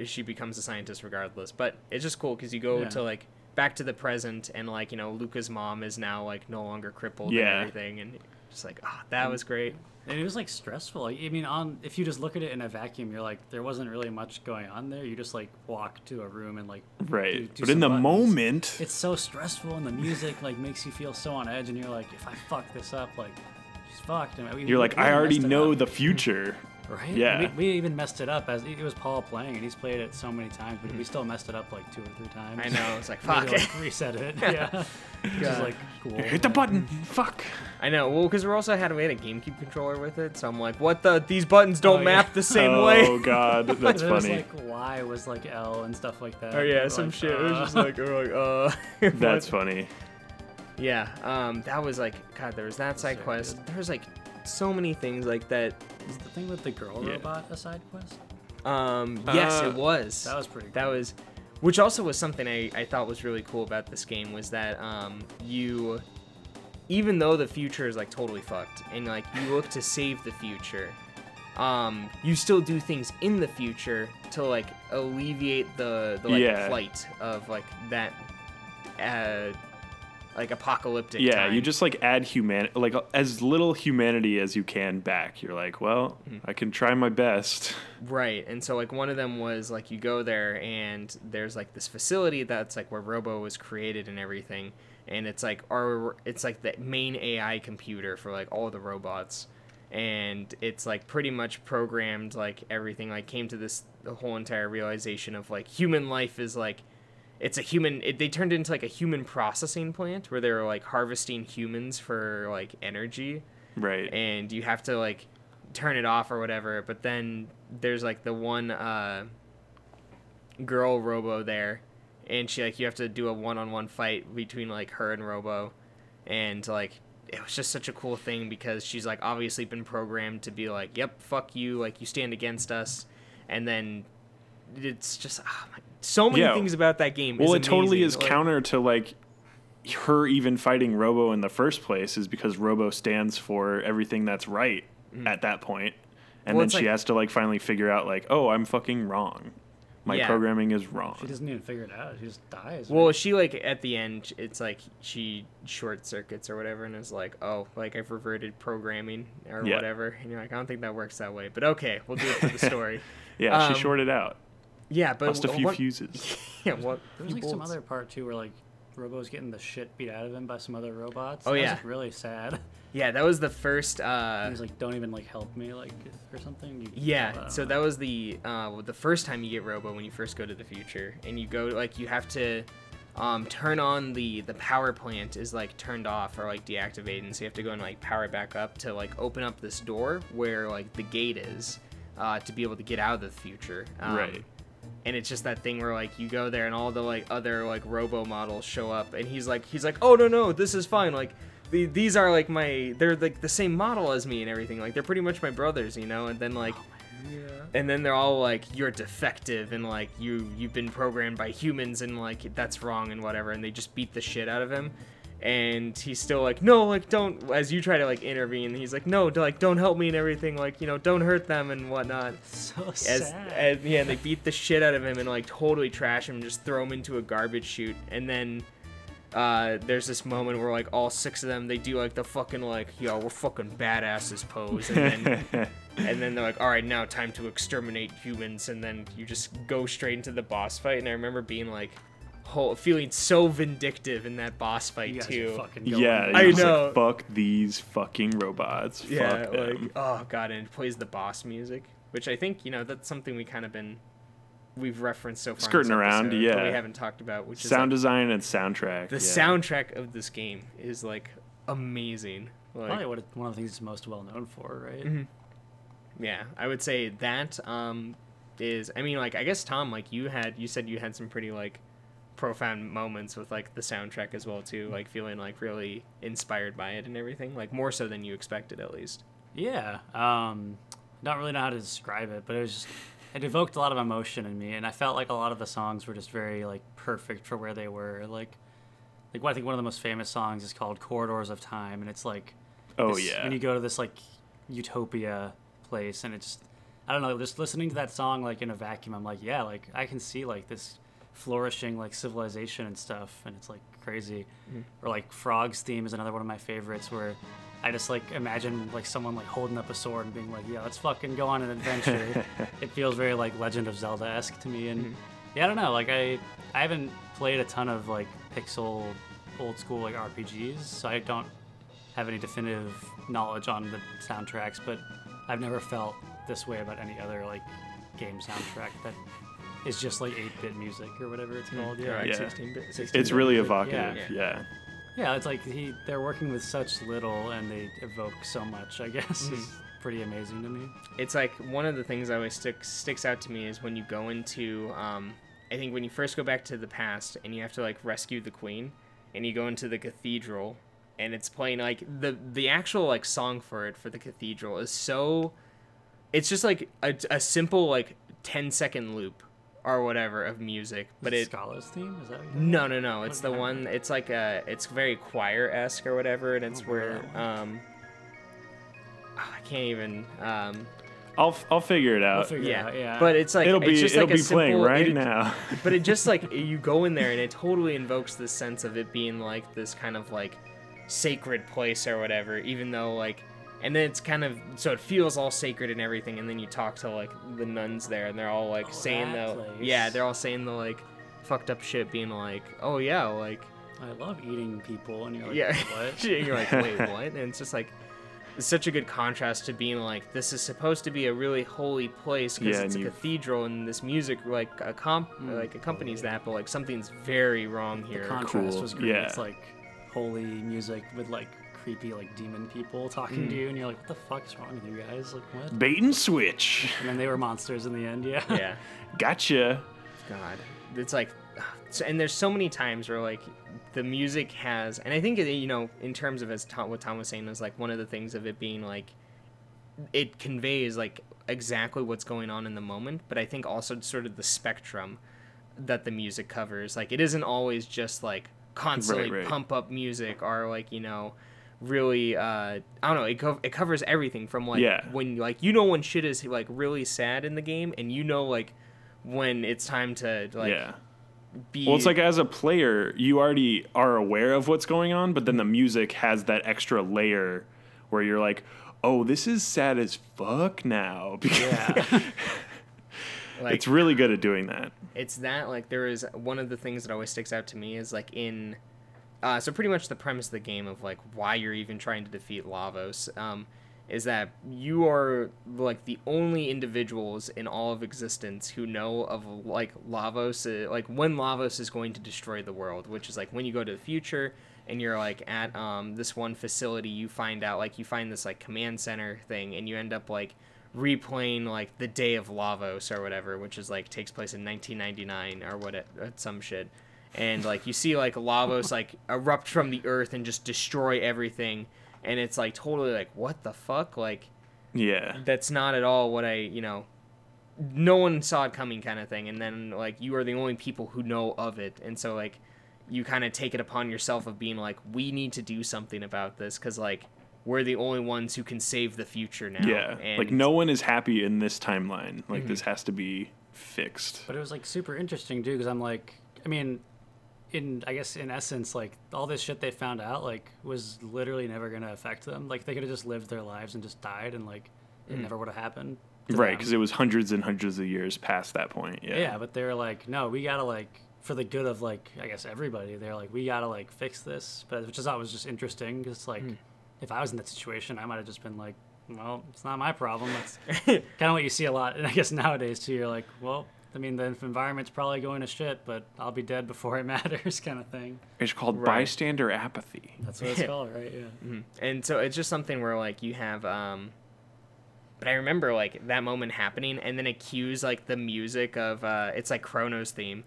Speaker 1: she becomes a scientist regardless. But it's just cool because you go
Speaker 3: Yeah.
Speaker 1: to like back to the present and like you know Lucca's mom is now like no longer crippled
Speaker 2: Yeah.
Speaker 1: and everything, and just like ah that was great.
Speaker 3: And it was like stressful. I mean, on if you just look at it in a vacuum, you're like, there wasn't really much going on there. You just like walk to a room and like
Speaker 2: right.
Speaker 3: do- do
Speaker 2: but in the
Speaker 3: buttons.
Speaker 2: moment,
Speaker 3: It's so stressful, and the music like makes you feel so on edge, and you're like, if I fuck this up, like she's fucked. And we-
Speaker 2: you're like, I already know
Speaker 3: up."
Speaker 2: the future.
Speaker 3: Right?
Speaker 2: Yeah.
Speaker 3: We, we even messed it up as it was Paul playing, and he's played it so many times, but we still messed it up like two or three times.
Speaker 1: I know. It's like
Speaker 3: We [LAUGHS]
Speaker 1: fuck.
Speaker 3: to, like, reset it. [LAUGHS] Yeah. Which is like cool.
Speaker 2: Hit the button. Fuck.
Speaker 1: I know. Well, because we also had we had a GameCube controller with it, so I'm like, what the? These buttons don't
Speaker 3: Oh, yeah.
Speaker 1: map the same
Speaker 2: oh
Speaker 1: way.
Speaker 2: Oh god, that's [LAUGHS]
Speaker 3: There was,
Speaker 2: funny.
Speaker 3: like Y was like L and stuff like that.
Speaker 1: Oh yeah, some
Speaker 3: like,
Speaker 1: shit. It was just
Speaker 3: uh,
Speaker 1: like, we're like, uh.
Speaker 2: that's
Speaker 1: what?
Speaker 2: funny.
Speaker 1: Yeah. Um, that was like, God, there was that side
Speaker 3: So
Speaker 1: quest.
Speaker 3: good.
Speaker 1: There was like so many things like that.
Speaker 3: Is the thing with the girl
Speaker 2: Yeah.
Speaker 3: robot a side quest?
Speaker 1: Um, yes,
Speaker 2: Uh,
Speaker 1: it was.
Speaker 3: That was pretty.
Speaker 1: That was, which also was something I, I thought was really cool about this game was that um, you, even though the future is like totally fucked and like you look to save the future, um, you still do things in the future to like alleviate the the like
Speaker 2: Yeah.
Speaker 1: plight of like that, uh, like apocalyptic.
Speaker 2: Yeah,
Speaker 1: time.
Speaker 2: you just like add human like as little humanity as you can back. You're like, well,
Speaker 1: Mm-hmm.
Speaker 2: I can try my best.
Speaker 1: Right. And so like one of them was like you go there and there's like this facility that's like where Robo was created and everything. And it's like our it's like the main AI computer for like all the robots. And it's like pretty much programmed like everything like came to this the whole entire realization of like human life is like it's a human it, they turned it into like a human processing plant where they were like harvesting humans for like energy.
Speaker 2: Right.
Speaker 1: and you have to like turn it off or whatever but then there's like the one uh girl robo there and she like you have to do a one-on-one fight between like her and robo. And like it was just such a cool thing because she's like obviously been programmed to be like yep fuck you like you stand against us. And then it's just oh my, so many
Speaker 2: Yeah.
Speaker 1: things about that game
Speaker 2: well,
Speaker 1: is
Speaker 2: it totally is
Speaker 1: Like-
Speaker 2: counter to like her even fighting Robo in the first place is because Robo stands for everything that's right at that point. And.
Speaker 1: Well,
Speaker 2: then she
Speaker 1: like-
Speaker 2: has to like finally figure out like, "Oh, I'm fucking wrong. My
Speaker 1: Yeah.
Speaker 2: programming is wrong."
Speaker 3: She doesn't even figure it out. She just dies.
Speaker 1: Well,
Speaker 3: right?
Speaker 1: she like at the end, it's like she short circuits or whatever, and is like, "Oh, like I've reverted programming or
Speaker 2: Yeah.
Speaker 1: whatever," and you're like, "I don't think that works that way," but okay, we'll do it for the [LAUGHS] story.
Speaker 2: Yeah,
Speaker 1: Um,
Speaker 2: she shorted out.
Speaker 1: Yeah, but
Speaker 2: Lost a few
Speaker 1: what,
Speaker 2: fuses. [LAUGHS]
Speaker 1: Yeah, what?
Speaker 3: there was like some other part too where like Robo's getting the shit beat out of him by some other robots.
Speaker 1: Oh,
Speaker 3: That was,
Speaker 1: yeah.
Speaker 3: like, really sad. [LAUGHS]
Speaker 1: Yeah, that was the first. uh
Speaker 3: He's like, "Don't even like help me, like or something." You,
Speaker 1: Yeah,
Speaker 3: don't
Speaker 1: so
Speaker 3: know.
Speaker 1: that was the uh, the first time you get Robo when you first go to the future, and you go like you have to um, turn on the the power plant is like turned off or like deactivated, and so you have to go and like power it back up to like open up this door where like the gate is uh, to be able to get out of the future. Um,
Speaker 2: Right.
Speaker 1: And it's just that thing where like you go there and all the like other like Robo models show up, and he's like he's like oh no no this is fine like. The, these are like my they're like the same model as me and everything like they're pretty much my brothers you know and then like oh, yeah. and then they're all like you're defective and like you you've been programmed by humans and like that's wrong and whatever and they just beat the shit out of him and he's still like no like don't as you try to like intervene. He's like no like don't help me and everything like you know don't hurt them and whatnot.
Speaker 3: So
Speaker 1: as
Speaker 3: sad.
Speaker 1: and yeah they beat the shit out of him and like totally trash him and just throw him into a garbage chute. And then uh, there's this moment where like all six of them they do like the fucking like yo we're fucking badasses pose. And then [LAUGHS] and then they're like all right now time to exterminate humans and then you just go straight into the boss fight. And I remember being like whole feeling so vindictive in that boss fight
Speaker 3: you
Speaker 1: too
Speaker 3: are fucking going
Speaker 2: yeah,
Speaker 1: I
Speaker 2: you're
Speaker 1: know.
Speaker 2: Like, Fuck these fucking robots.
Speaker 1: yeah
Speaker 2: Fuck
Speaker 1: like
Speaker 2: them.
Speaker 1: oh god and it plays the boss music which I think you know that's something we kind of been we've referenced so far
Speaker 2: Skirting around,
Speaker 1: episode, but we haven't talked about which is
Speaker 2: Sound
Speaker 1: like,
Speaker 2: design and soundtrack.
Speaker 1: the
Speaker 2: yeah.
Speaker 1: soundtrack of this game is like amazing like
Speaker 3: Probably what it, one of the things it's most well known for, right?
Speaker 1: Mhm. yeah i would say that um is i mean like i guess tom like you had you said you had some pretty like profound moments with like the soundtrack as well too like feeling like really inspired by it and everything like more so than you expected at least
Speaker 3: Yeah. Um, don't really know how to describe it, but it was just it evoked a lot of emotion in me, and I felt like a lot of the songs were just very like perfect for where they were. Like, like I think one of the most famous songs is called "Corridors of Time," and it's like,
Speaker 2: Oh
Speaker 3: this-
Speaker 2: yeah.
Speaker 3: when you go to this like utopia place, and it's I don't know, just listening to that song like in a vacuum, I'm like, yeah, like I can see like this flourishing like civilization and stuff, and it's like crazy. Mm-hmm. Or like Frog's theme is another one of my favorites where I just like imagine like someone like holding up a sword and being like, yeah, let's fucking go on an adventure. [LAUGHS] it feels very like Legend of Zelda esque to me, and mm-hmm. yeah, I don't know, like I I haven't played a ton of like pixel old school like RPGs, so I don't have any definitive knowledge on the soundtracks, but I've never felt this way about any other like game soundtrack that is just like 8-bit music or whatever it's called. Yeah.
Speaker 1: Correct.
Speaker 2: Yeah.
Speaker 1: 16 bit. 16
Speaker 2: It's really
Speaker 3: Yeah.
Speaker 2: evocative.
Speaker 1: Yeah.
Speaker 2: Yeah.
Speaker 3: Yeah, it's like he they're working with such little and they evoke so much. I guess is pretty amazing to me.
Speaker 1: it's like one of the things that always stick, sticks out to me is when you go into um, i think when you first go back to the past and you have to like rescue the queen and you go into the cathedral and it's playing like the the actual like song for it for the cathedral is so it's just like a, a simple like 10 second loop or whatever of music but
Speaker 3: Is
Speaker 1: it
Speaker 3: Schala's theme is that? What
Speaker 1: no, no, no. It's the one. It's like a. It's very choir esque or whatever, and it's
Speaker 3: Oh,
Speaker 1: where um. ah, I can't even. Um.
Speaker 2: I'll I'll figure it
Speaker 3: We'll
Speaker 2: out.
Speaker 3: figure
Speaker 1: Yeah.
Speaker 3: it out. Yeah,
Speaker 1: But it's like
Speaker 2: it'll
Speaker 1: it's
Speaker 2: be
Speaker 1: just
Speaker 2: it'll
Speaker 1: like a
Speaker 2: be playing right
Speaker 1: it-
Speaker 2: now. [LAUGHS]
Speaker 1: But it just like [LAUGHS] you go in there and it totally invokes this sense of it being like this kind of like sacred place or whatever, even though like. And then it's kind of so it feels all sacred and everything, and then you talk to like the nuns there, and they're all like
Speaker 3: Oh,
Speaker 1: saying the
Speaker 3: place.
Speaker 1: yeah, they're all saying the like fucked up shit, being like, oh yeah, like
Speaker 3: I love eating people, and you're like,
Speaker 1: yeah, [LAUGHS]
Speaker 3: what?
Speaker 1: you're like, wait, [LAUGHS] what? And it's just like, it's such a good contrast to being like, this is supposed to be a really holy place because
Speaker 2: Yeah,
Speaker 1: it's a
Speaker 2: you've-
Speaker 1: cathedral and this music like a comp mm. like accompanies that, but like something's very wrong here the
Speaker 3: contrast
Speaker 2: Cool,
Speaker 3: was great.
Speaker 2: yeah.
Speaker 3: It's like holy music with like creepy like demon people talking
Speaker 1: Mm.
Speaker 3: to you, and you're like, what the fuck is wrong with you guys? Like what?
Speaker 2: Bait and switch.
Speaker 3: And then they were monsters in the end. Yeah.
Speaker 1: yeah,
Speaker 2: Gotcha.
Speaker 1: God, it's like, and there's so many times where like the music has, and I think you know, in terms of as Tom, what Tom was saying is like one of the things of it being like, it conveys like exactly what's going on in the moment, but I think also sort of the spectrum that the music covers. Like it isn't always just like constantly
Speaker 2: right.
Speaker 1: pump up music or like you know really uh i don't know it, co- it covers everything from like
Speaker 2: Yeah.
Speaker 1: when like you know when shit is like really sad in the game and you know like when it's time to like
Speaker 2: yeah.
Speaker 1: be
Speaker 2: Well, it's like as a player, you already are aware of what's going on, but then the music has that extra layer where you're like, "Oh, this is sad as fuck now." Because [LAUGHS]
Speaker 3: Yeah.
Speaker 1: like
Speaker 2: it's really good at doing that.
Speaker 1: it's that like there is one of the things that always sticks out to me is like in uh, so pretty much the premise of the game of like why you're even trying to defeat lavos um, is that you are like the only individuals in all of existence who know of like lavos uh, like when lavos is going to destroy the world which is like when you go to the future and you're like at um, this one facility you find out like you find this like command center thing and you end up like replaying like the day of lavos or whatever which is like takes place in 1999 or what it, uh, some shit and like you see like lavos like erupt from the earth and just destroy everything and it's like totally like what the fuck like
Speaker 2: Yeah.
Speaker 1: that's not at all what i you know no one saw it coming kind of thing and then like you are the only people who know of it and so like you kind of take it upon yourself of being like we need to do something about this because like we're the only ones who can save the future now
Speaker 2: Yeah.
Speaker 1: and
Speaker 2: like no one is happy in this timeline. Like
Speaker 1: Mm-hmm.
Speaker 2: this has to be fixed.
Speaker 3: But it was like super interesting too, because I'm like, I mean, in I guess in essence, like all this shit they found out, like was literally never gonna affect them. Like they could have just lived their lives and just died, and like it
Speaker 1: Mm.
Speaker 3: never would have happened.
Speaker 2: Right, because it was hundreds and hundreds of years past that point. Yeah.
Speaker 3: yeah. but they're like, no, we gotta like for the good of like I guess everybody. They're like, we gotta like fix this, but which I thought was just interesting because like if I was in that situation, I might have just been like. Well, it's not my problem. That's [LAUGHS] kind of what you see a lot, and [LAUGHS] I guess nowadays too. You're like, well, I mean, the environment's probably going to shit, but I'll be dead before it [LAUGHS] matters, kind of thing.
Speaker 2: It's called
Speaker 1: Right.
Speaker 2: bystander apathy.
Speaker 3: That's what it's [LAUGHS] called, right? Yeah.
Speaker 1: Mhm. And so it's just something where like you have um but I remember like that moment happening and then it cues like the music of uh it's like Chrono's theme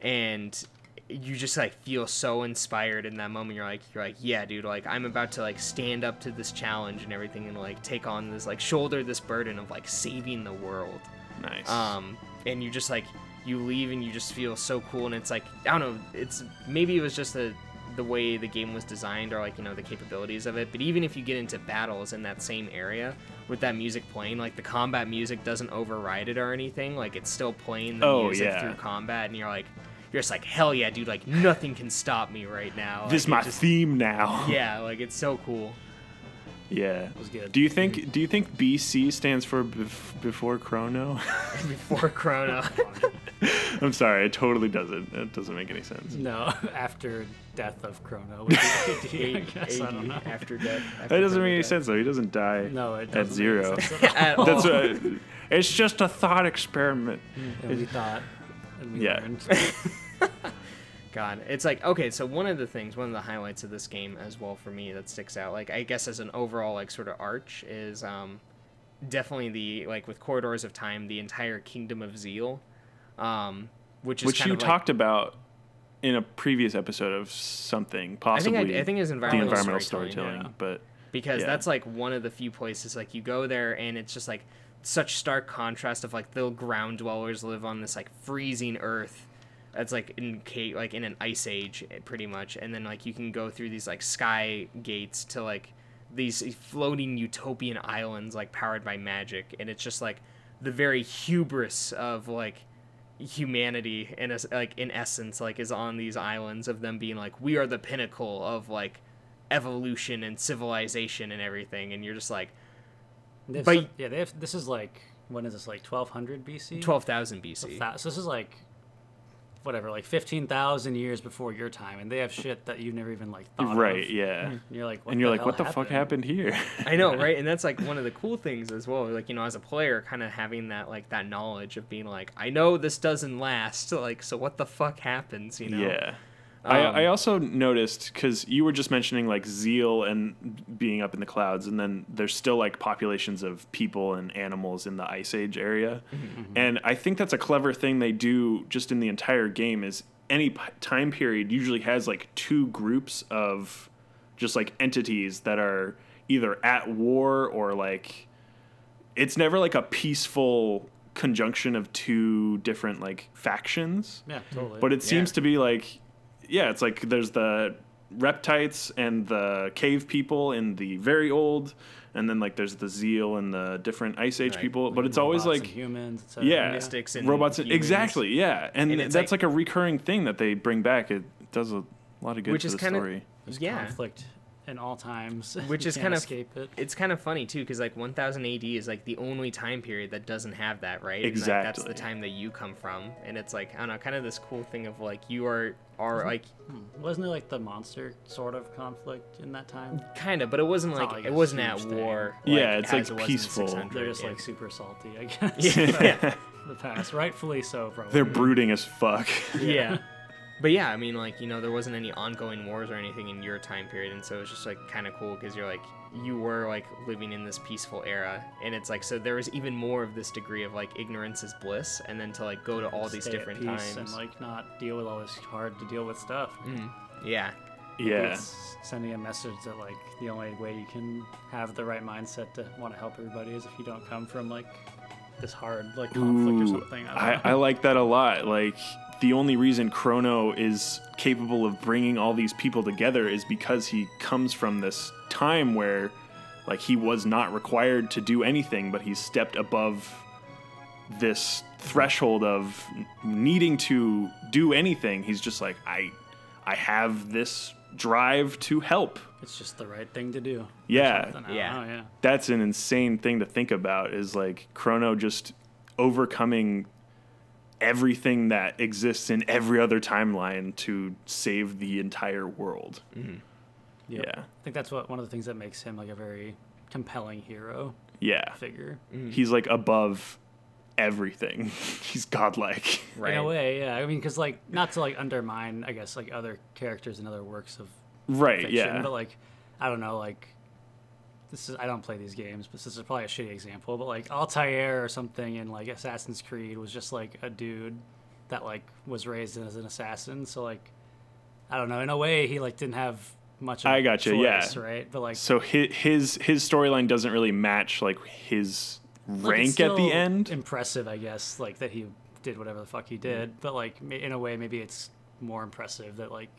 Speaker 1: and you just like feel so inspired in that moment you're like you're like yeah dude like I'm about to like stand up to this challenge and everything and like take on this like shoulder this burden of like saving the world
Speaker 2: Nice.
Speaker 1: um and you just like you leave and you just feel so cool and it's like i don't know it's maybe it was just the the way the game was designed or like you know the capabilities of it but even if you get into battles in that same area with that music playing like the combat music doesn't override it or anything like it's still playing the
Speaker 2: Oh,
Speaker 1: music
Speaker 2: yeah.
Speaker 1: through combat and you're like you're just like hell yeah dude like nothing can stop me right now
Speaker 2: this is my
Speaker 1: just-
Speaker 2: theme now.
Speaker 1: yeah like it's so cool
Speaker 2: Yeah.
Speaker 3: it was good.
Speaker 2: Do you think Do you think BC stands for bef- before Chrono? [LAUGHS]
Speaker 1: Before Chrono. [LAUGHS]
Speaker 2: I'm sorry, it totally doesn't. It doesn't make any sense.
Speaker 3: No, [LAUGHS] after death of Chrono. would be AD, I guess. I don't know.
Speaker 1: After death.
Speaker 2: That doesn't make any sense though. He doesn't die
Speaker 3: No, it
Speaker 2: at
Speaker 3: doesn't make
Speaker 2: zero.
Speaker 3: sense at all.
Speaker 1: At all.
Speaker 2: That's what. It's just a thought experiment.
Speaker 3: And we thought. And we
Speaker 2: Yeah.
Speaker 3: learned.
Speaker 1: God, it's like okay. So one of the things, one of the highlights of this game as well for me that sticks out, like I guess as an overall like sort of arch, is um, definitely the like with Corridors of Time, the entire Kingdom of Zeal, um, which is
Speaker 2: Which
Speaker 1: kind
Speaker 2: you
Speaker 1: like-
Speaker 2: talked about in a previous episode of something,
Speaker 1: I think
Speaker 2: possibly
Speaker 1: I, I think it was
Speaker 2: the
Speaker 1: environmental,
Speaker 2: environmental
Speaker 1: storytelling,
Speaker 2: storytelling.
Speaker 3: yeah.
Speaker 2: But
Speaker 1: because
Speaker 2: Yeah.
Speaker 1: that's like one of the few places like you go there and it's just like such stark contrast of like the ground dwellers live on this like freezing earth that's like in like in an ice age eh, pretty much and then like you can go through these like sky gates to like these floating utopian islands like powered by magic and it's just like the very hubris of like humanity in a, like in essence like is on these islands of them being like we are the pinnacle of like evolution and civilization and everything and you're just like But-
Speaker 3: some- yeah, they have. This is like when is this like 1200 BC?
Speaker 1: 12,000 BC.
Speaker 3: So this is like whatever, like 15,000 years before your time, and they have shit that you've never even like thought of.
Speaker 2: right,
Speaker 3: of.
Speaker 2: yeah.
Speaker 3: And you're like, what
Speaker 2: and you're
Speaker 3: the
Speaker 2: like,
Speaker 3: hell
Speaker 2: what the fuck happened here?
Speaker 1: I know, [LAUGHS] right? And that's like one of the cool things as well. Like, you know, as a player, kind of having that like that knowledge of being like, I know this doesn't last. [LAUGHS] Like, so what the fuck happens? You know?
Speaker 2: Yeah.
Speaker 1: Um,
Speaker 2: I, I also noticed because you were just mentioning like zeal and being up in the clouds, and then there's still like populations of people and animals in the ice age area, and I think that's a clever thing they do just in the entire game. Is any p- time period usually has like two groups of just like entities that are either at war or like it's never like a peaceful conjunction of two different like factions
Speaker 3: Yeah, totally.
Speaker 2: but it seems
Speaker 1: Yeah.
Speaker 2: to be like yeah it's like there's the reptites and the cave people in the very old and then like there's the zeal and the different ice age
Speaker 1: Right.
Speaker 2: people but it's always
Speaker 3: and
Speaker 2: like
Speaker 3: humans, et cetera.
Speaker 2: yeah
Speaker 1: Mystics and
Speaker 2: robots
Speaker 1: humans.
Speaker 2: exactly yeah and,
Speaker 1: And
Speaker 2: that's
Speaker 1: like-
Speaker 2: like, a recurring thing that they bring back it does a lot of good
Speaker 1: Which
Speaker 2: to
Speaker 1: is
Speaker 2: the
Speaker 1: kinda-
Speaker 2: story
Speaker 3: There's
Speaker 1: Yeah.
Speaker 3: conflict in all times. [LAUGHS]
Speaker 1: Which
Speaker 3: You
Speaker 1: is
Speaker 3: can't
Speaker 1: kind of
Speaker 3: it.
Speaker 1: It's kind of funny too, because like 1000 AD is like the only time period that doesn't have that, right? And, like, that's the time that you come from, and it's like I don't know, kind of this cool thing of like you are are like
Speaker 3: Hmm. Wasn't there like the monster sort of conflict in that time?
Speaker 1: kind of, but it wasn't like,
Speaker 3: like
Speaker 1: it wasn't at
Speaker 3: huge thing.
Speaker 1: war.
Speaker 2: Yeah, it's, like,
Speaker 1: it
Speaker 2: peaceful.
Speaker 3: They're just
Speaker 1: yeah.
Speaker 3: like super salty, I [LAUGHS] guess.
Speaker 1: yeah. [LAUGHS]
Speaker 3: the past, rightfully so, probably.
Speaker 2: they're brooding as fuck
Speaker 1: yeah. But yeah, I mean, like you know, there wasn't any ongoing wars or anything in your time period, and so it's just like kind of cool because you're like you were like living in this peaceful era, and it's like so there was even more of this degree of like ignorance is bliss, and then to like go to all these
Speaker 3: Stay at
Speaker 1: different
Speaker 3: peace
Speaker 1: times.
Speaker 3: and like not deal with all this hard to deal with stuff.
Speaker 1: Mm, yeah,
Speaker 2: yeah
Speaker 3: It's sending a message that like the only way you can have the right mindset to want to help everybody is if you don't come from like this hard like conflict or something. I,
Speaker 2: I. I like that a lot. Like the only reason Chrono is capable of bringing all these people together is because he comes from this time where, like, he was not required to do anything, but he stepped above this threshold of needing to do anything. He's just like, I, I have this drive to help.
Speaker 3: it's just the right thing to do.
Speaker 2: Yeah,
Speaker 3: something. I don't
Speaker 1: Yeah.
Speaker 3: know, yeah.
Speaker 2: that's an insane thing to think about is like Chrono just overcoming everything that exists in every other timeline to save the entire world. Mm-hmm.
Speaker 3: Yep.
Speaker 2: Yeah.
Speaker 3: I think that's what one of the things that makes him like a very compelling hero
Speaker 2: Yeah.
Speaker 3: figure. Mm-hmm.
Speaker 2: He's like above everything. [LAUGHS] He's godlike.
Speaker 1: right.
Speaker 3: In a way, yeah. I mean, because like not to like undermine, I guess like other characters and other works of
Speaker 2: Right,
Speaker 3: fiction,
Speaker 2: yeah.
Speaker 3: but like I don't know, like this is I don't play these games, but this is probably a shitty example. But like Altair or something in like Assassin's Creed was just like a dude that like was raised as an assassin. So like I don't know. In a way, he like didn't have much. Of
Speaker 2: I
Speaker 3: a
Speaker 2: gotcha, yeah.
Speaker 3: Right, but like
Speaker 2: so his his, his storyline doesn't really match like his rank at the end.
Speaker 3: Impressive, I guess. Like that he did whatever the fuck he did, mm. but like in a way, maybe it's more impressive that like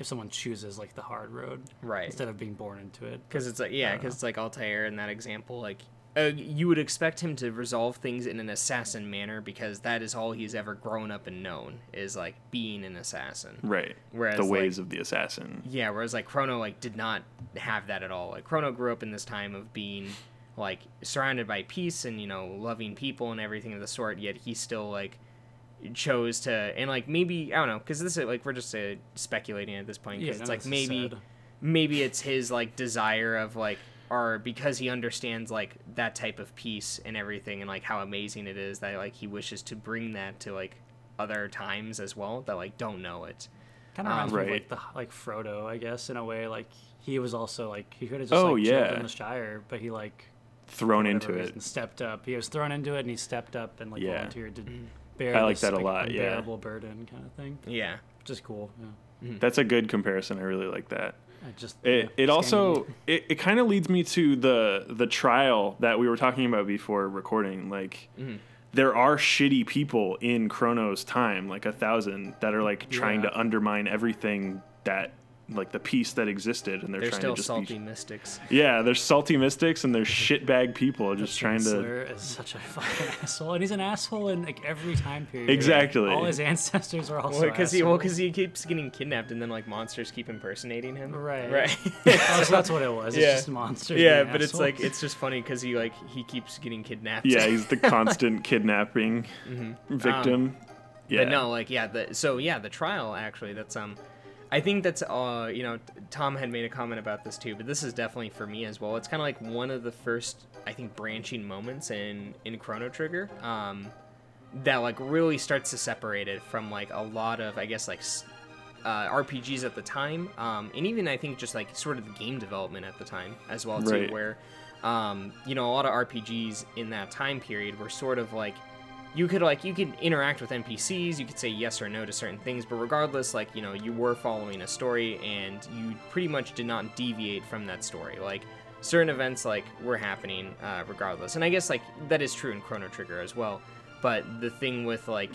Speaker 3: if someone chooses like the hard road
Speaker 1: Right.
Speaker 3: instead of being born into it.
Speaker 1: Because it's like yeah, because it's like Altair in that example, like uh, you would expect him to resolve things in an assassin manner because that is all he's ever grown up and known is like being an assassin.
Speaker 2: Right.
Speaker 1: Whereas,
Speaker 2: the
Speaker 1: like-
Speaker 2: ways of the assassin.
Speaker 1: Yeah, whereas like Chrono like did not have that at all. Like Chrono grew up in this time of being like surrounded by peace and you know loving people and everything of the sort. Yet he still like chose to and like maybe I don't know because this is like we're just uh, speculating at this point because
Speaker 3: Yeah,
Speaker 1: it's like maybe
Speaker 3: sad.
Speaker 1: maybe it's his like desire of like or because he understands like that type of peace and everything and like how amazing it is that like he wishes to bring that to like other times as well that like don't know it.
Speaker 3: Kind of
Speaker 1: Um,
Speaker 3: reminds me of like the like Frodo, I guess, in a way. Like he was also like he could have just
Speaker 2: Oh,
Speaker 3: like chilled
Speaker 2: yeah.
Speaker 3: in the Shire, but he like
Speaker 2: Thrown into
Speaker 3: whatever
Speaker 2: it.
Speaker 3: reason, stepped up. He was thrown into it, and he stepped up and like
Speaker 2: Yeah.
Speaker 3: volunteered to bear.
Speaker 2: I like
Speaker 3: this,
Speaker 2: that a lot, yeah.
Speaker 3: Unbearable burden kind of thing,
Speaker 1: Yeah.
Speaker 3: which is cool. Yeah.
Speaker 2: That's a good comparison. I really like that.
Speaker 3: I just
Speaker 2: It,
Speaker 3: yeah,
Speaker 2: it also
Speaker 3: it.
Speaker 2: it, it kind of leads me to the the trial that we were talking about before recording like
Speaker 1: Mm-hmm.
Speaker 2: there are shitty people in chrono's time like a thousand that are like trying
Speaker 3: Yeah.
Speaker 2: to undermine everything that like the peace that existed and they're,
Speaker 1: They're
Speaker 2: trying
Speaker 1: still
Speaker 2: to just
Speaker 1: salty
Speaker 2: be
Speaker 1: mystics.
Speaker 2: yeah they're salty mystics and they're shitbag people just trying to
Speaker 3: Chancellor is such a fucking [LAUGHS] asshole, and he's an asshole in like every time period.
Speaker 2: Exactly.
Speaker 3: All his ancestors are also
Speaker 1: Well, because he well,
Speaker 3: assholes.
Speaker 1: because he keeps getting kidnapped, and then like monsters keep impersonating him.
Speaker 3: Right.
Speaker 1: Right. [LAUGHS]
Speaker 3: oh, so that's what it was. It's
Speaker 1: Yeah.
Speaker 3: just monsters.
Speaker 1: yeah,
Speaker 3: being
Speaker 1: but it's like it's just funny because he like he keeps getting kidnapped.
Speaker 2: yeah [LAUGHS] he's the constant kidnapping victim yeah
Speaker 1: Mm-hmm. Um, But no, like yeah, the so yeah, the trial actually that's um I think that's uh you know Tom had made a comment about this too, but this is definitely for me as well. It's kind of like one of the first I think branching moments in in Chrono Trigger um that like really starts to separate it from like a lot of I guess like uh, RPGs at the time, um, and even I think just like sort of the game development at the time as well too,
Speaker 2: Right.
Speaker 1: where um, you know a lot of RPGs in that time period were sort of like you could like you could interact with NPCs, you could say yes or no to certain things, but regardless, like you know, you were following a story and you pretty much did not deviate from that story. Like certain events like were happening uh, regardless, and I guess like that is true in Chrono Trigger as well. But the thing with like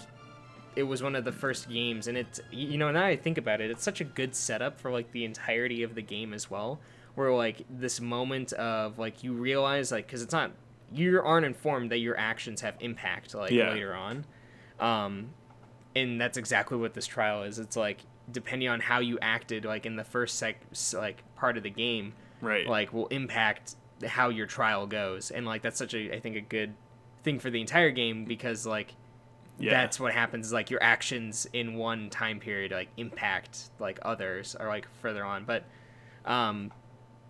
Speaker 1: it was one of the first games and it's you know now i think about it it's such a good setup for like the entirety of the game as well where like this moment of like you realize like because it's not you aren't informed that your actions have impact like
Speaker 2: Yeah.
Speaker 1: later on. Um and that's exactly what this trial is. It's like depending on how you acted like in the first sec like part of the game
Speaker 2: right.
Speaker 1: like will impact how your trial goes. And like that's such a i think a good thing for the entire game because like
Speaker 2: yeah.
Speaker 1: that's what happens like your actions in one time period like impact like others or like further on. But um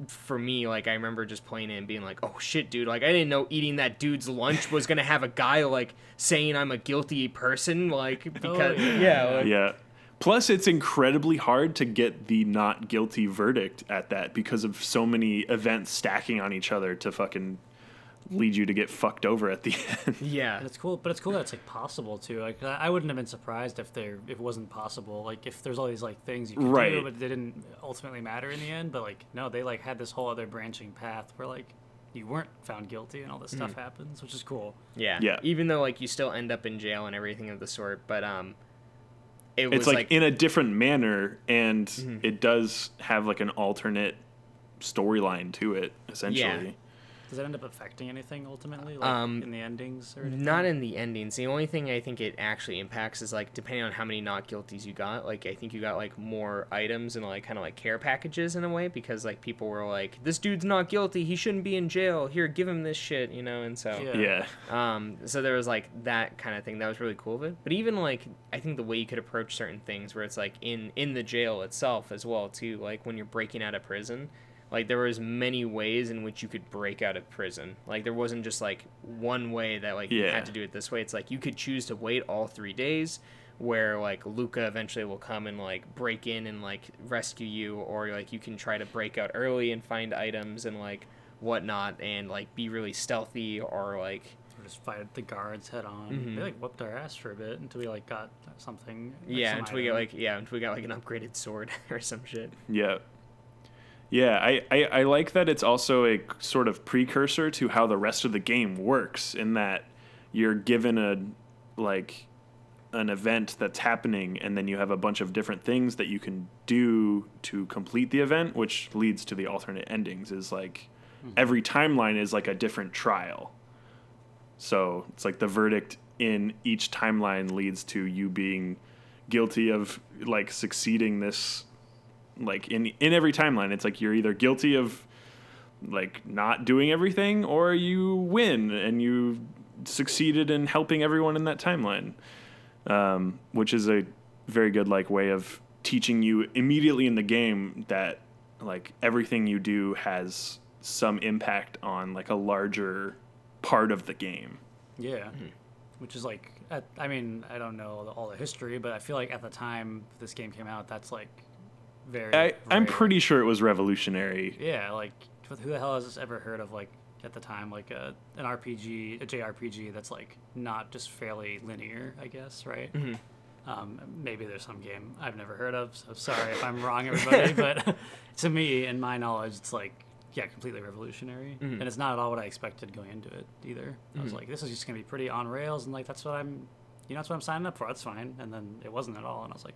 Speaker 1: for me like i remember just playing it and being like oh shit dude like i didn't know eating that dude's lunch was gonna have a guy like saying i'm a guilty person like oh, because
Speaker 3: yeah.
Speaker 1: yeah, like-
Speaker 2: Yeah. Plus, it's incredibly hard to get the not guilty verdict at that because of so many events stacking on each other to fucking lead you to get fucked over at the end. [LAUGHS]
Speaker 1: yeah
Speaker 3: And it's cool, but it's cool that it's like possible too. Like I I wouldn't have been surprised if there if it wasn't possible. Like if there's all these like things you could
Speaker 2: Right.
Speaker 3: do, but they didn't ultimately matter in the end. But like no, they like had this whole other branching path where like you weren't found guilty and all this stuff happens, which is cool.
Speaker 1: yeah
Speaker 2: Yeah.
Speaker 1: even though like you still end up in jail and everything of the sort but um it was
Speaker 2: it's like,
Speaker 1: like
Speaker 2: in a different manner, and
Speaker 1: Mm-hmm.
Speaker 2: it does have like an alternate storyline to it, essentially.
Speaker 3: Does that end up affecting anything ultimately, like
Speaker 1: Um,
Speaker 3: in the endings or anything?
Speaker 1: Not in the endings. The only thing I think it actually impacts is like depending on how many not guilties you got. Like I think you got like more items and like kind of like care packages in a way because like people were like, this dude's not guilty. He shouldn't be in jail. Here, give him this shit, you know. And so
Speaker 3: Yeah.
Speaker 2: Yeah.
Speaker 1: um, so there was like that kind of thing that was really cool of it. But even like I think the way you could approach certain things, where it's like in in the jail itself as well too. Like when you're breaking out of prison, like there was many ways in which you could break out of prison. Like there wasn't just like one way that like you had to do it this way. It's like you could choose to wait all three days. Where like Lucca eventually will come and like break in and like rescue you, or like you can try to break out early and find items and like whatnot, and like be really stealthy, or like
Speaker 3: just fight the guards head on.
Speaker 1: Mhm.
Speaker 3: They like whooped our ass for a bit until we like got something. like,
Speaker 1: yeah
Speaker 3: some
Speaker 1: until we
Speaker 3: got
Speaker 1: like yeah until we got like an upgraded sword [LAUGHS] or some shit
Speaker 2: Yeah. Yeah, I, I, I like that it's also a sort of precursor to how the rest of the game works in that you're given a like an event that's happening and then you have a bunch of different things that you can do to complete the event which leads to the alternate endings is like mm-hmm. every timeline is like a different trial. So it's like the verdict in each timeline leads to you being guilty of like succeeding this like in in every timeline it's like you're either guilty of like not doing everything or you win and you succeeded in helping everyone in that timeline um, which is a very good like way of teaching you immediately in the game that like everything you do has some impact on like a larger part of the game.
Speaker 3: Yeah, which is like, at, I mean, I don't know the- all the history, but I feel like at the time this game came out, that's like very.
Speaker 2: I, I'm pretty sure it was revolutionary
Speaker 3: Yeah, like who the hell has this ever heard of like at the time like uh, a an RPG, a JRPG that's like not just fairly linear, I guess, right? Mm-hmm. Um, maybe there's some game I've never heard of, so sorry if I'm wrong, everybody. [LAUGHS] but [LAUGHS] to me, in my knowledge, it's like yeah, completely revolutionary, mm-hmm. and it's not at all what I expected going into it either. I was mm-hmm. like, this is just gonna be pretty on rails, and like that's what I'm, you know, that's what I'm signing up for. That's fine, and then it wasn't at all, and I was like,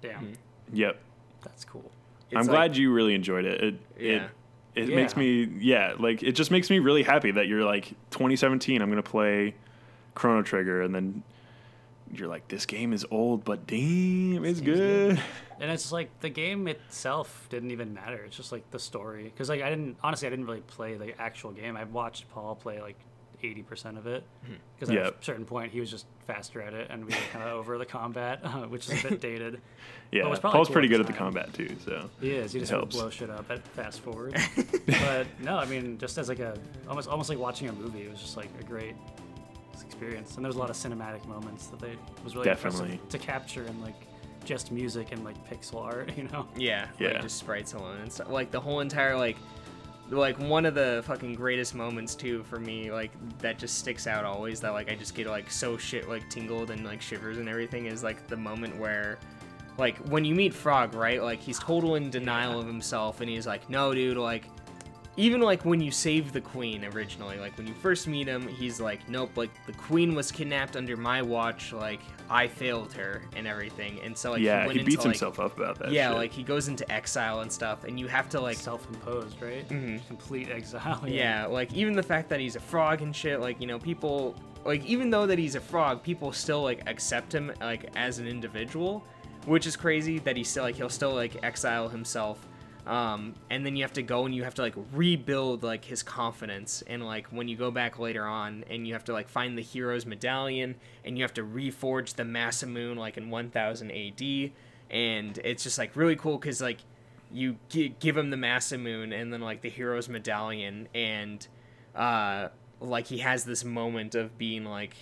Speaker 3: damn,
Speaker 2: yep
Speaker 3: that's cool.
Speaker 2: i'm
Speaker 1: It's
Speaker 2: glad you really enjoyed it it
Speaker 1: Yeah.
Speaker 2: it, it makes me yeah like it just makes me really happy that you're like 2017 i'm gonna play chrono trigger and then you're like this game is old but damn it's good,
Speaker 3: good. [LAUGHS] And it's like the game itself didn't even matter. It's just like the story. Because like I didn't honestly, I didn't really play the actual game. I watched Paul play like eighty percent of it. Because at
Speaker 2: Yep.
Speaker 3: a certain point he was just faster at it, and we were kind of [LAUGHS] over the combat, uh, which is a bit dated. [LAUGHS]
Speaker 2: yeah
Speaker 3: was
Speaker 2: paul's
Speaker 3: cool
Speaker 2: pretty good at the combat too so
Speaker 3: He is. He just would
Speaker 2: helps.
Speaker 3: blow shit up at fast forward. [LAUGHS] but no, I mean, just as like a almost almost like watching a movie. It was just like a great experience, and there was a lot of cinematic moments that they was really
Speaker 2: Definitely.
Speaker 3: to capture and like just music and like pixel art. You know.
Speaker 1: Yeah,
Speaker 2: Yeah.
Speaker 1: like just sprites alone and stuff. Like the whole entire like, like one of the fucking greatest moments too for me, like that just sticks out always. That like I just get like so shit like tingled and like shivers and everything is like the moment where, like when you meet Frog, right? Like he's total in denial of himself and he's like, no, dude, like. Even like when you save the queen originally, like when you first meet him, he's like, nope, like the queen was kidnapped under my watch, like I failed her and everything, and so like
Speaker 2: yeah
Speaker 1: went
Speaker 2: he
Speaker 1: into,
Speaker 2: beats
Speaker 1: like,
Speaker 2: himself up about that
Speaker 1: yeah,
Speaker 2: shit.
Speaker 1: like he goes into exile and stuff, and you have to like,
Speaker 3: self-imposed, right?
Speaker 1: Mhm.
Speaker 3: Complete exile.
Speaker 1: yeah, like even the fact that he's a frog and shit, like you know, people like even though that he's a frog, people still like accept him like as an individual, which is crazy that he's still like he'll still like exile himself. Um, and then you have to go and you have to like rebuild like his confidence. And like when you go back later on and you have to like find the hero's medallion and you have to reforge the Masamune like in 1000 AD and it's just like really cool because like you gi- give him the Masamune and then like the hero's medallion. And uh like he has this moment of being like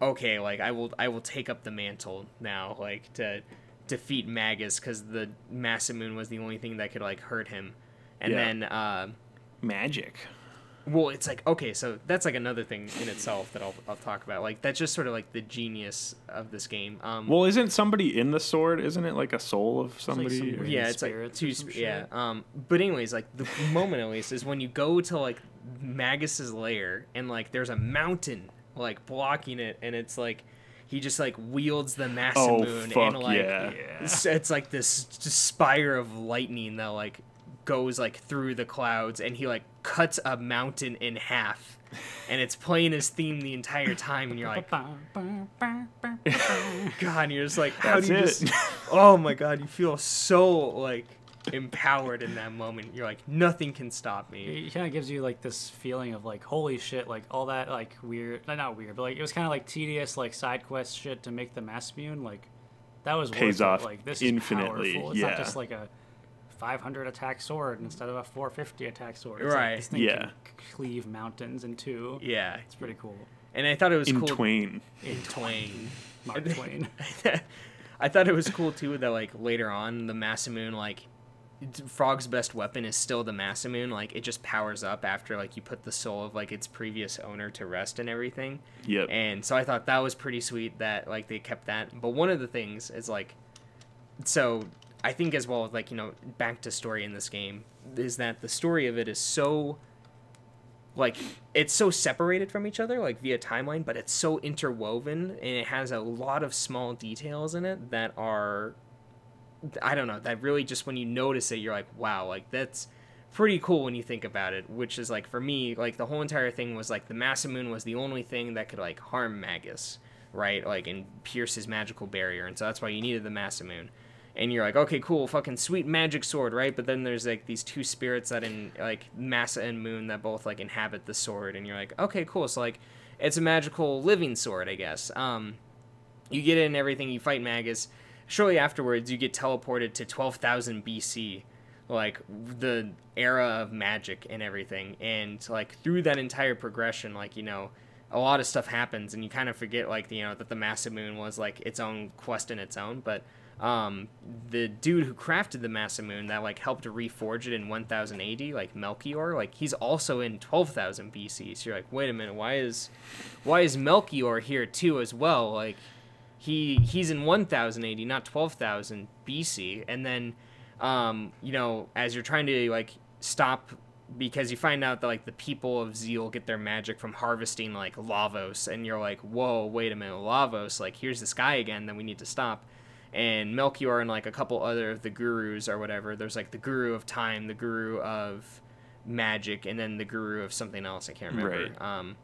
Speaker 1: okay like I will I will take up the mantle now like to defeat Magus because the Masamune was the only thing that could like hurt him. And
Speaker 2: Yeah.
Speaker 1: then uh
Speaker 2: magic.
Speaker 1: well it's like okay so that's like another thing in itself that I'll, I'll talk about. Like that's just sort of like the genius of this game. Um
Speaker 2: well isn't somebody in the sword isn't it like a soul of
Speaker 3: like
Speaker 2: somebody
Speaker 3: some
Speaker 2: or-
Speaker 3: weird-
Speaker 1: yeah it's like
Speaker 3: spirits
Speaker 1: two
Speaker 3: some
Speaker 1: sp- yeah um but anyways like the moment at least is when you go to like magus's lair and like there's a mountain like blocking it and it's like he just like wields the massive
Speaker 2: Oh, fuck
Speaker 1: and like
Speaker 2: yeah.
Speaker 1: it's, [LAUGHS] it's like this spire of lightning that like goes like through the clouds and he like cuts a mountain in half and it's playing his theme the entire time and you're like [LAUGHS] god and you're just like how
Speaker 2: That's
Speaker 1: do you
Speaker 2: it.
Speaker 1: just [LAUGHS] oh my god you feel so like empowered in that moment you're like nothing can stop me
Speaker 3: It kind of gives you like this feeling of like holy shit, like all that like weird, not not weird, but like it was kind of like tedious like side quest shit to make the Masamune like that was
Speaker 2: Pays
Speaker 3: worth
Speaker 2: off
Speaker 3: It. Like this
Speaker 2: infinitely,
Speaker 3: is powerful. It's
Speaker 2: yeah.
Speaker 3: not just like a 500 attack sword instead of a 450 attack sword. It's
Speaker 1: Right.
Speaker 3: Like this thing
Speaker 2: Yeah.
Speaker 3: can cleave mountains in two.
Speaker 1: yeah
Speaker 3: It's pretty cool.
Speaker 1: and i thought it was
Speaker 2: in
Speaker 1: cool
Speaker 2: twain
Speaker 3: In
Speaker 1: twain
Speaker 3: Mark [LAUGHS] Twain.
Speaker 1: I thought it was cool too that like later on the Masamune like d- Frog's best weapon is still the Masamune like it just powers up after like you put the soul of like its previous owner to rest and everything.
Speaker 2: Yep.
Speaker 1: And so I thought that was pretty sweet that like they kept that. But one of the things is like so I think as well like you know back to story in this game is that the story of it is so like it's so separated from each other like via timeline but it's so interwoven and it has a lot of small details in it that are i don't know that really just when you notice it you're like wow like that's pretty cool when you think about it. Which is like for me, like the whole entire thing was like the Masamune was the only thing that could like harm Magus, right? Like and pierce his magical barrier, and so that's why you needed the Masamune. And you're like, okay, cool, fucking sweet magic sword, right? But then there's like these two spirits that in like Massa and Moon that both like inhabit the sword, and you're like, okay, cool. So like, it's a magical living sword, I guess. Um, you get it and everything. You fight Magus. Shortly afterwards, you get teleported to 12,000 BC, like the era of magic and everything. And like through that entire progression, like you know, a lot of stuff happens, and you kind of forget like you know that the Masamune was like its own quest in its own. But um, the dude who crafted the Masamune that like helped reforge it in 1000 AD, like Melchior, like he's also in 12,000 BC. So you're like, wait a minute, why is why is Melchior here too as well? Like he he's in 1080 not 12,000 BC. And then, um, you know, as you're trying to like stop, because you find out that like the people of Zeal get their magic from harvesting like Lavos, and you're like, whoa, wait a minute, Lavos, like here's this guy again that we need to stop. And Melchior and like a couple other of the gurus or whatever. There's like the guru of time, the guru of magic, and then the guru of something else. I can't remember.
Speaker 2: Right.
Speaker 1: Um,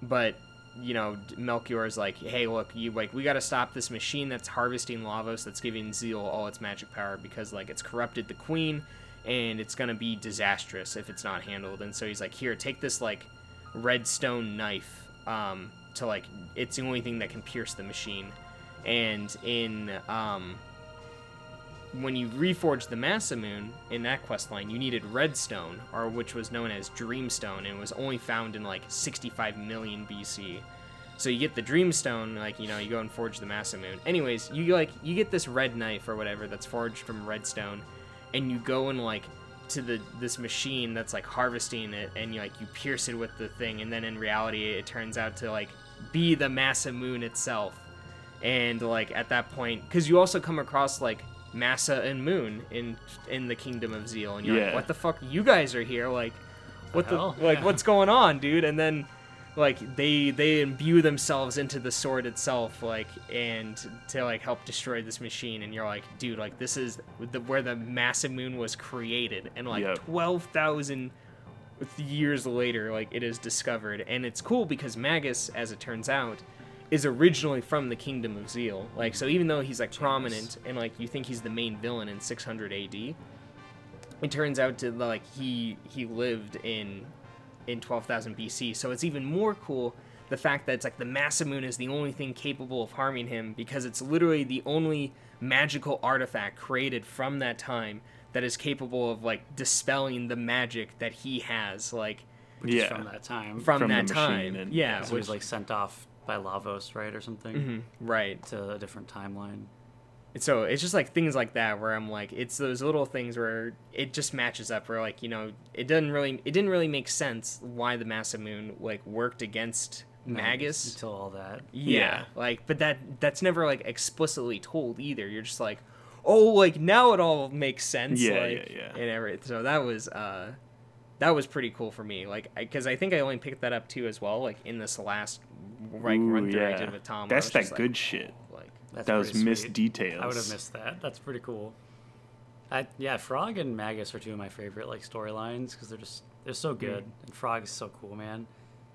Speaker 1: but you know, Melchior is like, hey, look, you like, we got to stop this machine that's harvesting Lavos, that's giving Zeal all its magic power because like it's corrupted the queen, and it's gonna be disastrous if it's not handled. And so he's like, here, take this like red stone knife, um, to like, it's the only thing that can pierce the machine. And in um, when you reforged the Masamune in that quest line, you needed Redstone, or which was known as Dreamstone, and was only found in like 65 million BC. So you get the Dreamstone, like you know, you go and forge the Masamune. Anyways, you like you get this red knife or whatever that's forged from Redstone, and you go and like to the this machine that's like harvesting it, and you like you pierce it with the thing, and then in reality it turns out to like be the Masamune itself and like at that point because you also come across like massa and moon in in the kingdom of zeal and you're
Speaker 2: Yeah.
Speaker 1: like what the fuck you guys are here like what the,
Speaker 3: hell?
Speaker 1: like
Speaker 3: Yeah.
Speaker 1: what's going on dude and then like they they imbue themselves into the sword itself like and to like help destroy this machine and you're like dude like this is the where the Masamune was created and like
Speaker 2: Yep.
Speaker 1: 12,000 years later like it is discovered and it's cool because magus as it turns out is originally from the kingdom of zeal like so even though he's like prominent and like you think he's the main villain in 600 AD it turns out to like he he lived in in 12,000 BC so it's even more cool the fact that it's like the Masamune is the only thing capable of harming him because it's literally the only magical artifact created from that time that is capable of like dispelling the magic that he has like
Speaker 3: Which is
Speaker 2: Yeah.
Speaker 3: from that time.
Speaker 1: from,
Speaker 2: From the
Speaker 1: that
Speaker 2: machine
Speaker 1: time
Speaker 2: and-
Speaker 1: yeah
Speaker 3: so
Speaker 1: which,
Speaker 3: he's like sent off by Lavos, right, or something,
Speaker 1: Mhm, right
Speaker 3: to a different timeline.
Speaker 1: so it's just like things like that where I'm like, it's those little things where it just matches up. Where like you know, it doesn't really, it didn't really make sense why the Masamune like worked against Magus.
Speaker 3: until all that.
Speaker 1: Yeah,
Speaker 2: Yeah.
Speaker 1: like, but that that's never like explicitly told either. You're just like, oh, like now it all makes sense.
Speaker 2: Yeah,
Speaker 1: like,
Speaker 2: yeah, yeah.
Speaker 1: And everything. So that was uh, that was pretty cool for me. Like, because I, think I only picked that up too as well. Like in this last like
Speaker 2: Ooh,
Speaker 1: run through I
Speaker 2: yeah.
Speaker 1: did with Tom.
Speaker 2: That's that
Speaker 1: just like,
Speaker 2: good shit.
Speaker 1: Like,
Speaker 3: That's
Speaker 2: Those
Speaker 3: pretty
Speaker 2: missed
Speaker 3: sweet.
Speaker 2: details.
Speaker 3: I would have missed that. That's pretty cool. I, yeah, Frog and Magus are two of my favorite like storylines because they're just they're so hmm. good, and Frog is so cool, man.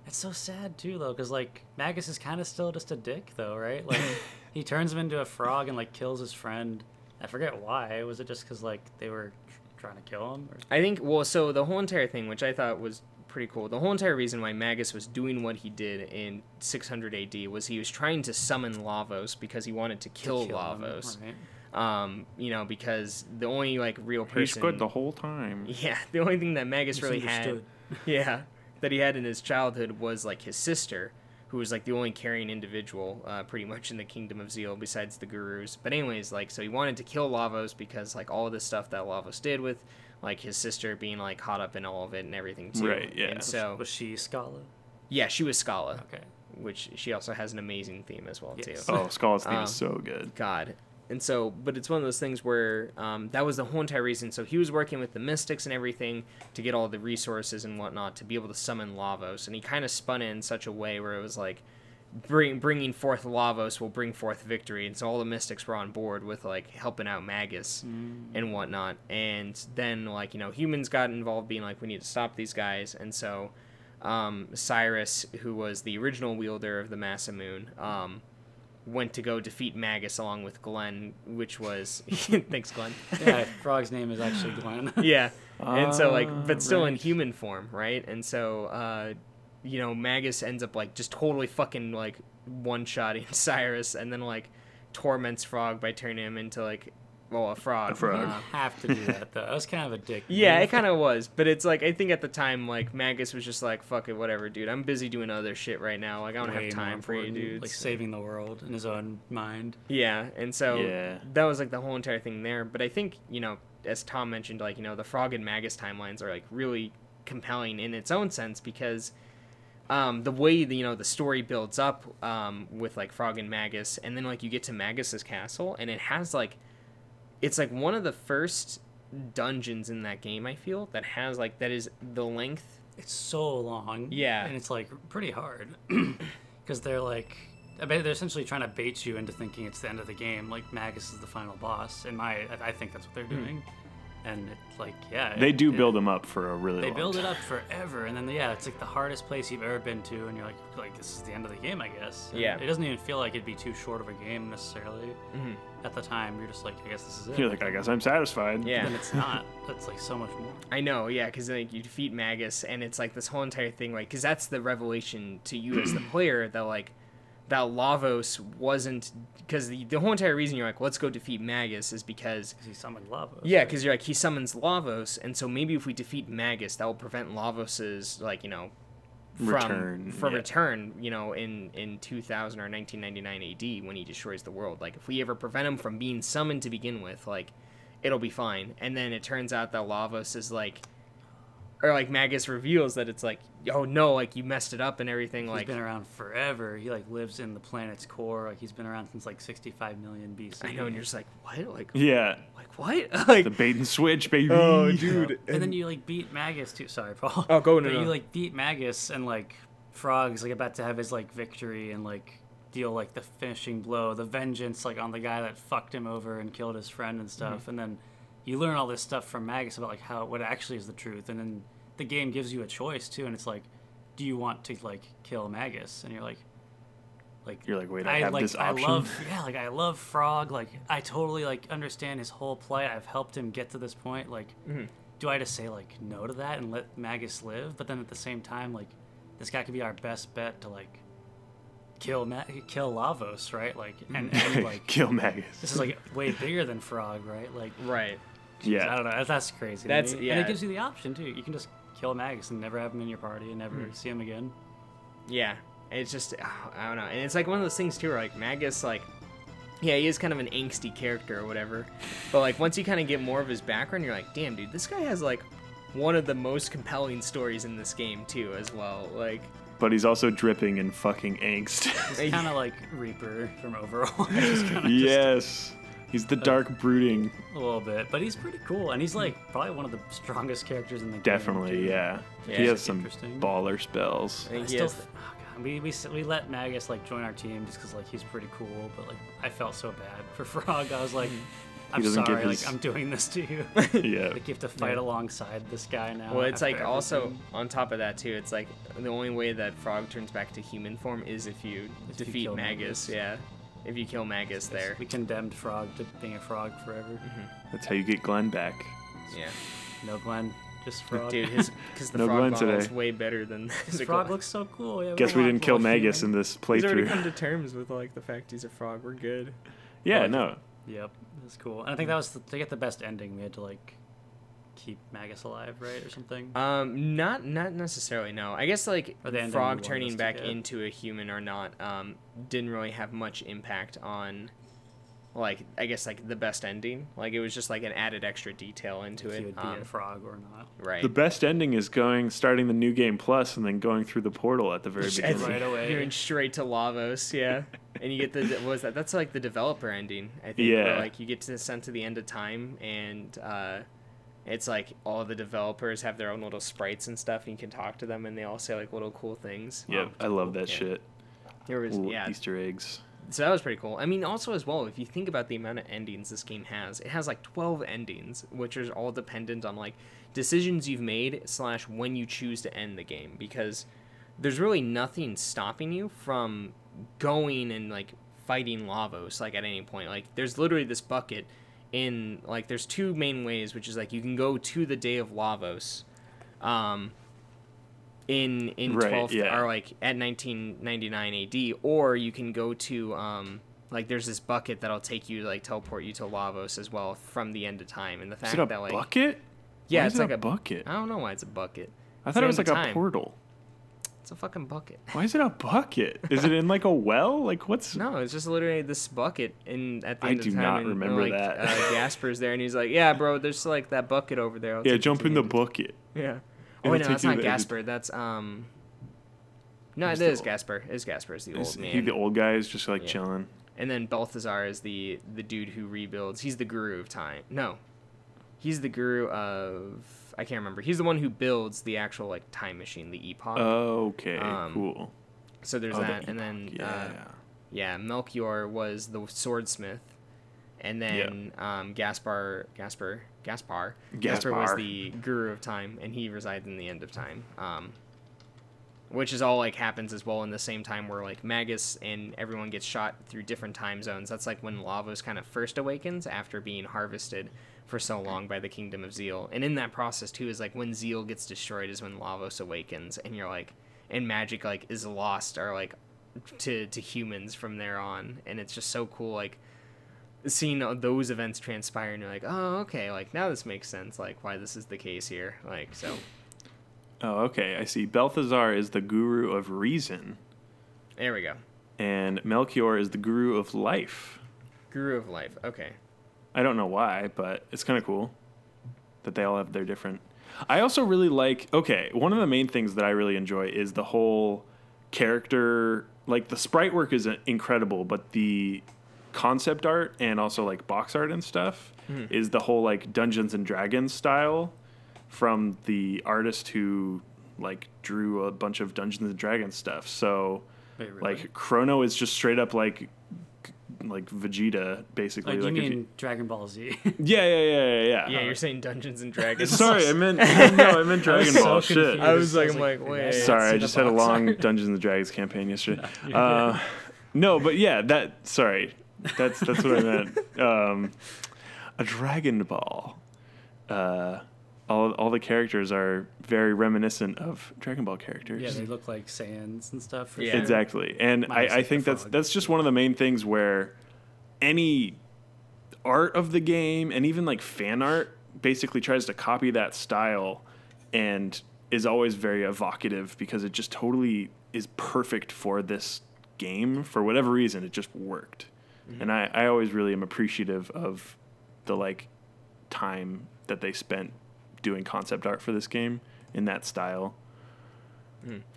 Speaker 3: It's so sad too though, because like Magus is kind of still just a dick though, right? Like [LAUGHS] he turns him into a frog and like kills his friend. I forget why. Was it just because like they were trying to kill him? Or...
Speaker 1: I think well, so the whole entire thing, which I thought was pretty cool, the whole entire reason why Magus was doing what he did in 600 AD was he was trying to summon Lavos because he wanted to kill,
Speaker 3: kill him,
Speaker 1: Lavos.
Speaker 3: right?
Speaker 1: Um, you know, because the only like real person,
Speaker 2: He's good the whole time. [LAUGHS]
Speaker 1: yeah, the only thing that Magus really had, [LAUGHS] yeah, that he had in his childhood was like his sister, who was like the only caring individual, uh, pretty much in the kingdom of Zeal besides the gurus. But anyways, like so he wanted to kill Lavos because like all of this stuff that Lavos did with like his sister being like caught up in all of it and everything too.
Speaker 2: Right, yeah.
Speaker 1: And so
Speaker 3: was she Schala?
Speaker 1: yeah, she was Schala,
Speaker 3: Okay.
Speaker 1: which she also has an amazing theme as well
Speaker 3: Yes.
Speaker 1: too.
Speaker 2: Oh, Schala's theme
Speaker 1: Um,
Speaker 2: is so good.
Speaker 1: God. And so, but it's one of those things where um, that was the whole entire reason. So he was working with the mystics and everything to get all the resources and whatnot to be able to summon Lavos. And he kind of spun it in such a way where it was like, bring bringing forth Lavos will bring forth victory, and so all the mystics were on board with like helping out Magus and whatnot. And then like you know humans got involved, being like we need to stop these guys, and so um, Cyrus, who was the original wielder of the Masamune, um, went to go defeat Magus along with Glenn, which was [LAUGHS] thanks Glenn.
Speaker 3: yeah, Frog's name is actually Glenn. [LAUGHS]
Speaker 1: yeah and so like
Speaker 2: Ah,
Speaker 1: but still in human form right and so uh you know magus ends up like just totally fucking like one shotting [LAUGHS] cyrus and then like torments frog by turning him into like well a frog
Speaker 2: A frog.
Speaker 3: You have to do that though. That was kind of a dick.
Speaker 1: yeah it kind of was but it's like i think at the time like magus was just like fuck it whatever dude i'm busy doing other shit right now like i don't
Speaker 3: Way
Speaker 1: have time for you
Speaker 3: important,
Speaker 1: dudes
Speaker 3: Like saving the world in his own mind.
Speaker 1: Yeah, and so
Speaker 2: Yeah.
Speaker 1: that was like the whole entire thing there. But I think you know, as Tom mentioned, like you know, the Frog and Magus timelines are like really compelling in its own sense because um, the way the you know the story builds up um, with like Frog and Magus, and then like you get to Magus's castle, and it has like it's like one of the first dungeons in that game. I feel that has like that is the length.
Speaker 3: It's so long.
Speaker 1: Yeah.
Speaker 3: And it's like pretty hard [CLEARS THROAT] because they're like. I they're essentially trying to bait you into thinking it's the end of the game. Like Magus is the final boss, and my I think that's what they're doing. And it, like yeah,
Speaker 2: They
Speaker 3: it-
Speaker 2: do
Speaker 3: it-
Speaker 2: build them up for a really
Speaker 3: They
Speaker 2: long
Speaker 3: build it up forever, and then yeah, it's like the hardest place you've ever been to, and you're like, like this is the end of the game, I guess. And
Speaker 1: Yeah.
Speaker 3: It doesn't even feel like it'd be too short of a game necessarily.
Speaker 1: Mhm.
Speaker 3: At the time, you're just like, I guess this is it.
Speaker 2: You're like, I guess I'm satisfied.
Speaker 1: Yeah.
Speaker 3: Then it's not. It's like so much more. [LAUGHS]
Speaker 1: I know, yeah, because like you defeat Magus, and it's like this whole entire thing, like, because that's the revelation to you as the [CLEARS THROAT] player that like that Lavos wasn't because the, the whole entire reason you're like, let's go defeat Magus is because
Speaker 3: Because he summoned Lavos.
Speaker 1: yeah, because you're like he summons Lavos, and so maybe if we defeat Magus, that will prevent Lavos's like you know from
Speaker 2: Return,
Speaker 1: from
Speaker 2: yeah.
Speaker 1: return, you know, in in 2000 or 1999 AD when he destroys the world. Like if we ever prevent him from being summoned to begin with, like it'll be fine. And then it turns out that Lavos is like, or like Magus reveals that it's like, oh no, like you messed it up and everything.
Speaker 3: He's
Speaker 1: Like
Speaker 3: been around forever. He like lives in the planet's core. Like he's been around since like 65 million BC.
Speaker 1: I know, and you're just like, what? Like,
Speaker 2: Yeah.
Speaker 1: like what? [LAUGHS] like,
Speaker 2: The bait and switch, baby.
Speaker 1: oh, [LAUGHS] dude.
Speaker 3: And then you like beat Magus too. Sorry, Paul.
Speaker 1: Oh, go, no,
Speaker 3: But
Speaker 1: no.
Speaker 3: you like beat Magus and like Frog's like about to have his like victory and like deal like the finishing blow, the vengeance like on the guy that fucked him over and killed his friend and stuff.
Speaker 1: Mm-hmm.
Speaker 3: And then you learn all this stuff from Magus about like how what actually is the truth. And then the game gives you a choice too, and it's like, do you want to like kill Magus? And you're like. Like
Speaker 2: You're like, wait, I have
Speaker 3: like
Speaker 2: this
Speaker 3: I
Speaker 2: option?
Speaker 3: love yeah, like I love Frog. Like I totally like understand his whole plight. I've helped him get to this point. Like
Speaker 1: Mm-hmm.
Speaker 3: do I just say like no to that and let Magus live? But then at the same time, like this guy could be our best bet to like kill Ma- kill Lavos, right? Like and, and [LAUGHS] like
Speaker 2: Kill Magus.
Speaker 3: this is like way bigger than Frog, right? Like
Speaker 1: right.
Speaker 3: I
Speaker 2: yeah.
Speaker 3: I don't know. That's crazy.
Speaker 1: That's-
Speaker 3: me. and
Speaker 1: yeah.
Speaker 3: it gives you the option too. You can just kill Magus and never have him in your party and never hmm. see him again.
Speaker 1: Yeah, it's just ah, I don't know, and it's like one of those things too, where like Magus, like, yeah, he is kind of an angsty character or whatever, but like once you kind of get more of his background, you're like, damn, dude, this guy has like one of the most compelling stories in this game too, as well. Like,
Speaker 2: But he's also dripping in fucking angst.
Speaker 3: It's kind of like Reaper from Overwatch. [LAUGHS] Just kinda just
Speaker 2: yes. He's the dark brooding.
Speaker 3: a little bit, but he's pretty cool, and he's like probably one of the strongest characters in the game.
Speaker 2: Definitely, yeah.
Speaker 1: Yeah,
Speaker 2: he has some
Speaker 3: interesting.
Speaker 2: baller spells.
Speaker 1: I
Speaker 3: I
Speaker 1: he
Speaker 3: still,
Speaker 1: has
Speaker 3: th- oh God, we, we we let Magus like join our team just because like he's pretty cool, but like I felt so bad for [LAUGHS] Frog. I was like, I'm sorry,
Speaker 2: his-
Speaker 3: like I'm doing this to you. [LAUGHS]
Speaker 2: yeah. [LAUGHS]
Speaker 3: like you have to fight alongside this guy now.
Speaker 1: well, it's
Speaker 3: after
Speaker 1: like also on top of that too, it's like the only way that Frog turns back to human form is if you
Speaker 3: If
Speaker 1: defeat
Speaker 3: kill
Speaker 1: Magus.
Speaker 3: Magus.
Speaker 1: Yeah, if you kill Magus there.
Speaker 3: we condemned Frog to being a frog forever. Mm-hmm.
Speaker 2: That's how you get Glenn back.
Speaker 1: Yeah,
Speaker 3: No Glenn, just Frog.
Speaker 1: dude, his because [LAUGHS] the
Speaker 2: No
Speaker 1: frog
Speaker 2: Glenn
Speaker 1: model is way better than
Speaker 3: His
Speaker 1: the
Speaker 3: frog
Speaker 1: Glenn.
Speaker 3: looks so cool. Yeah,
Speaker 2: Guess we didn't kill
Speaker 3: little
Speaker 2: Magus in
Speaker 3: human.
Speaker 2: this
Speaker 1: He's already come
Speaker 2: playthrough.
Speaker 1: to terms with like the fact he's a frog. We're good.
Speaker 2: Yeah,
Speaker 3: Like-
Speaker 2: no.
Speaker 3: Yep, that's cool. And I think that was the, to get the best ending. We had to like keep Magus alive, right, or something.
Speaker 1: Um, not not necessarily. No, I guess like
Speaker 3: the
Speaker 1: frog turning back
Speaker 3: get.
Speaker 1: into a human or not um didn't really have much impact on like I guess like the best ending. Like it was just like an added extra detail into
Speaker 3: if
Speaker 1: it.
Speaker 3: he would be
Speaker 1: um,
Speaker 3: a frog or not.
Speaker 1: right.
Speaker 2: The best ending is going, starting the new game plus, and then going through the portal at the very beginning.
Speaker 3: Right away.
Speaker 1: Going straight to Lavos, yeah. [LAUGHS] and you get the what was that? That's like the developer ending, I think.
Speaker 2: Yeah.
Speaker 1: Where, like you get to sent to the end of time, and uh, it's like all the developers have their own little sprites and stuff, and you can talk to them, and they all say like little cool things.
Speaker 2: Yep, I love that
Speaker 1: Yeah.
Speaker 2: shit.
Speaker 1: There was
Speaker 2: little
Speaker 1: yeah.
Speaker 2: Easter eggs.
Speaker 1: So that was pretty cool. I mean, also as well, if you think about the amount of endings this game has, it has like twelve endings, which is all dependent on like decisions you've made slash when you choose to end the game. Because there's really nothing stopping you from going and like fighting Lavos like at any point. Like there's literally this bucket in like there's two main ways, which is like you can go to the day of Lavos, um, in in
Speaker 2: Right,
Speaker 1: 12th
Speaker 2: yeah.
Speaker 1: or like at 1999 AD, or you can go to um like there's this bucket that'll take you like teleport you to Lavos as well from the end of time. And the fact that like
Speaker 2: bucket?
Speaker 1: yeah,
Speaker 2: Why
Speaker 1: it's
Speaker 2: it
Speaker 1: like
Speaker 2: a
Speaker 1: a
Speaker 2: bucket.
Speaker 1: I don't know why it's a bucket.
Speaker 2: I thought it was like a portal.
Speaker 1: It's a fucking bucket.
Speaker 2: Why is it a bucket? Is it in like a well? Like what's?
Speaker 1: No, it's just literally this bucket in at the
Speaker 2: I
Speaker 1: end
Speaker 2: do
Speaker 1: of time.
Speaker 2: not
Speaker 1: and,
Speaker 2: remember
Speaker 1: like,
Speaker 2: that.
Speaker 1: Uh, Gaspar's there, and he's like, "Yeah, bro, there's like that bucket over there." I'll
Speaker 2: Yeah, jump in the
Speaker 1: end
Speaker 2: bucket.
Speaker 1: Yeah. Oh wait, no, that's not
Speaker 2: the
Speaker 1: Gaspar. That's um. No, it
Speaker 2: the
Speaker 1: is
Speaker 2: old-
Speaker 1: Gaspar. It is Gaspar. It's the
Speaker 2: Is
Speaker 1: old man.
Speaker 2: he the old guy is just like
Speaker 1: Yeah.
Speaker 2: chilling?
Speaker 1: and then Balthazar is the the dude who rebuilds. He's the guru of time. No, he's the guru of I can't remember. He's the one who builds the actual like time machine, the epoch.
Speaker 2: Okay,
Speaker 1: Um,
Speaker 2: cool.
Speaker 1: so there's
Speaker 2: Oh, the
Speaker 1: that, and then
Speaker 2: epoch,
Speaker 1: uh, yeah, Melchior was the swordsmith, and then um, Gaspar, Gaspar, Gaspar, Gaspar was the guru of time, and he resides in the end of time. Um, which is all like happens as well in the same time where like Magus and everyone gets shot through different time zones. That's like when Lavos kind of first awakens after being harvested for so long by the kingdom of Zeal. And in that process too is like when Zeal gets destroyed is when Lavos awakens and you're like and magic like is lost or like to to humans from there on. And it's just so cool like seeing those events transpire and you're like, "Oh, okay, like now this makes sense like why this is the case here." Like so
Speaker 2: Oh, okay. I see. Balthazar is the guru of reason,
Speaker 1: there we go.
Speaker 2: and Melchior is the guru of life.
Speaker 1: Guru of life. Okay.
Speaker 2: I don't know why, but it's kind of cool that they all have their different. I also really like. Okay, one of the main things that I really enjoy is the whole character. Like the sprite work is incredible, but the concept art and also like box art and stuff hmm. is the whole like Dungeons and Dragons style from the artist who like drew a bunch of Dungeons and Dragons stuff. So
Speaker 3: Wait, really?
Speaker 2: like Chrono is just straight up like like Vegeta basically.
Speaker 3: like,
Speaker 2: like
Speaker 3: you
Speaker 2: if
Speaker 3: mean Dragon Ball Z? [LAUGHS] [LAUGHS]
Speaker 2: yeah, yeah, yeah, yeah, yeah.
Speaker 1: Yeah, you're saying Dungeons and [LAUGHS] Dragons.
Speaker 2: Sorry, I meant no, I meant Dragon
Speaker 3: so
Speaker 2: Ball. Shit.
Speaker 1: I was like,
Speaker 3: I was
Speaker 1: I'm
Speaker 3: like,
Speaker 1: like, wait.
Speaker 3: yeah.
Speaker 2: Sorry, I just had a long
Speaker 3: art.
Speaker 2: Dungeons and Dragons campaign yesterday.
Speaker 3: you're
Speaker 2: Uh, no, but yeah, that. Sorry, that's that's what I meant. Um, a Dragon Ball. Uh, all all the characters are very reminiscent of Dragon Ball characters.
Speaker 3: yeah, they look like Saiyans and stuff.
Speaker 1: Yeah.
Speaker 3: sure.
Speaker 2: Exactly, and
Speaker 3: Minus,
Speaker 2: I, I think
Speaker 3: the
Speaker 2: that's that's just one of the main things where any art of the game and even like fan art basically tries to copy that style and is always very evocative because it just totally is perfect for this game for whatever reason it just worked mm-hmm. and I, I always really am appreciative of the like time that they spent doing concept art for this game in that style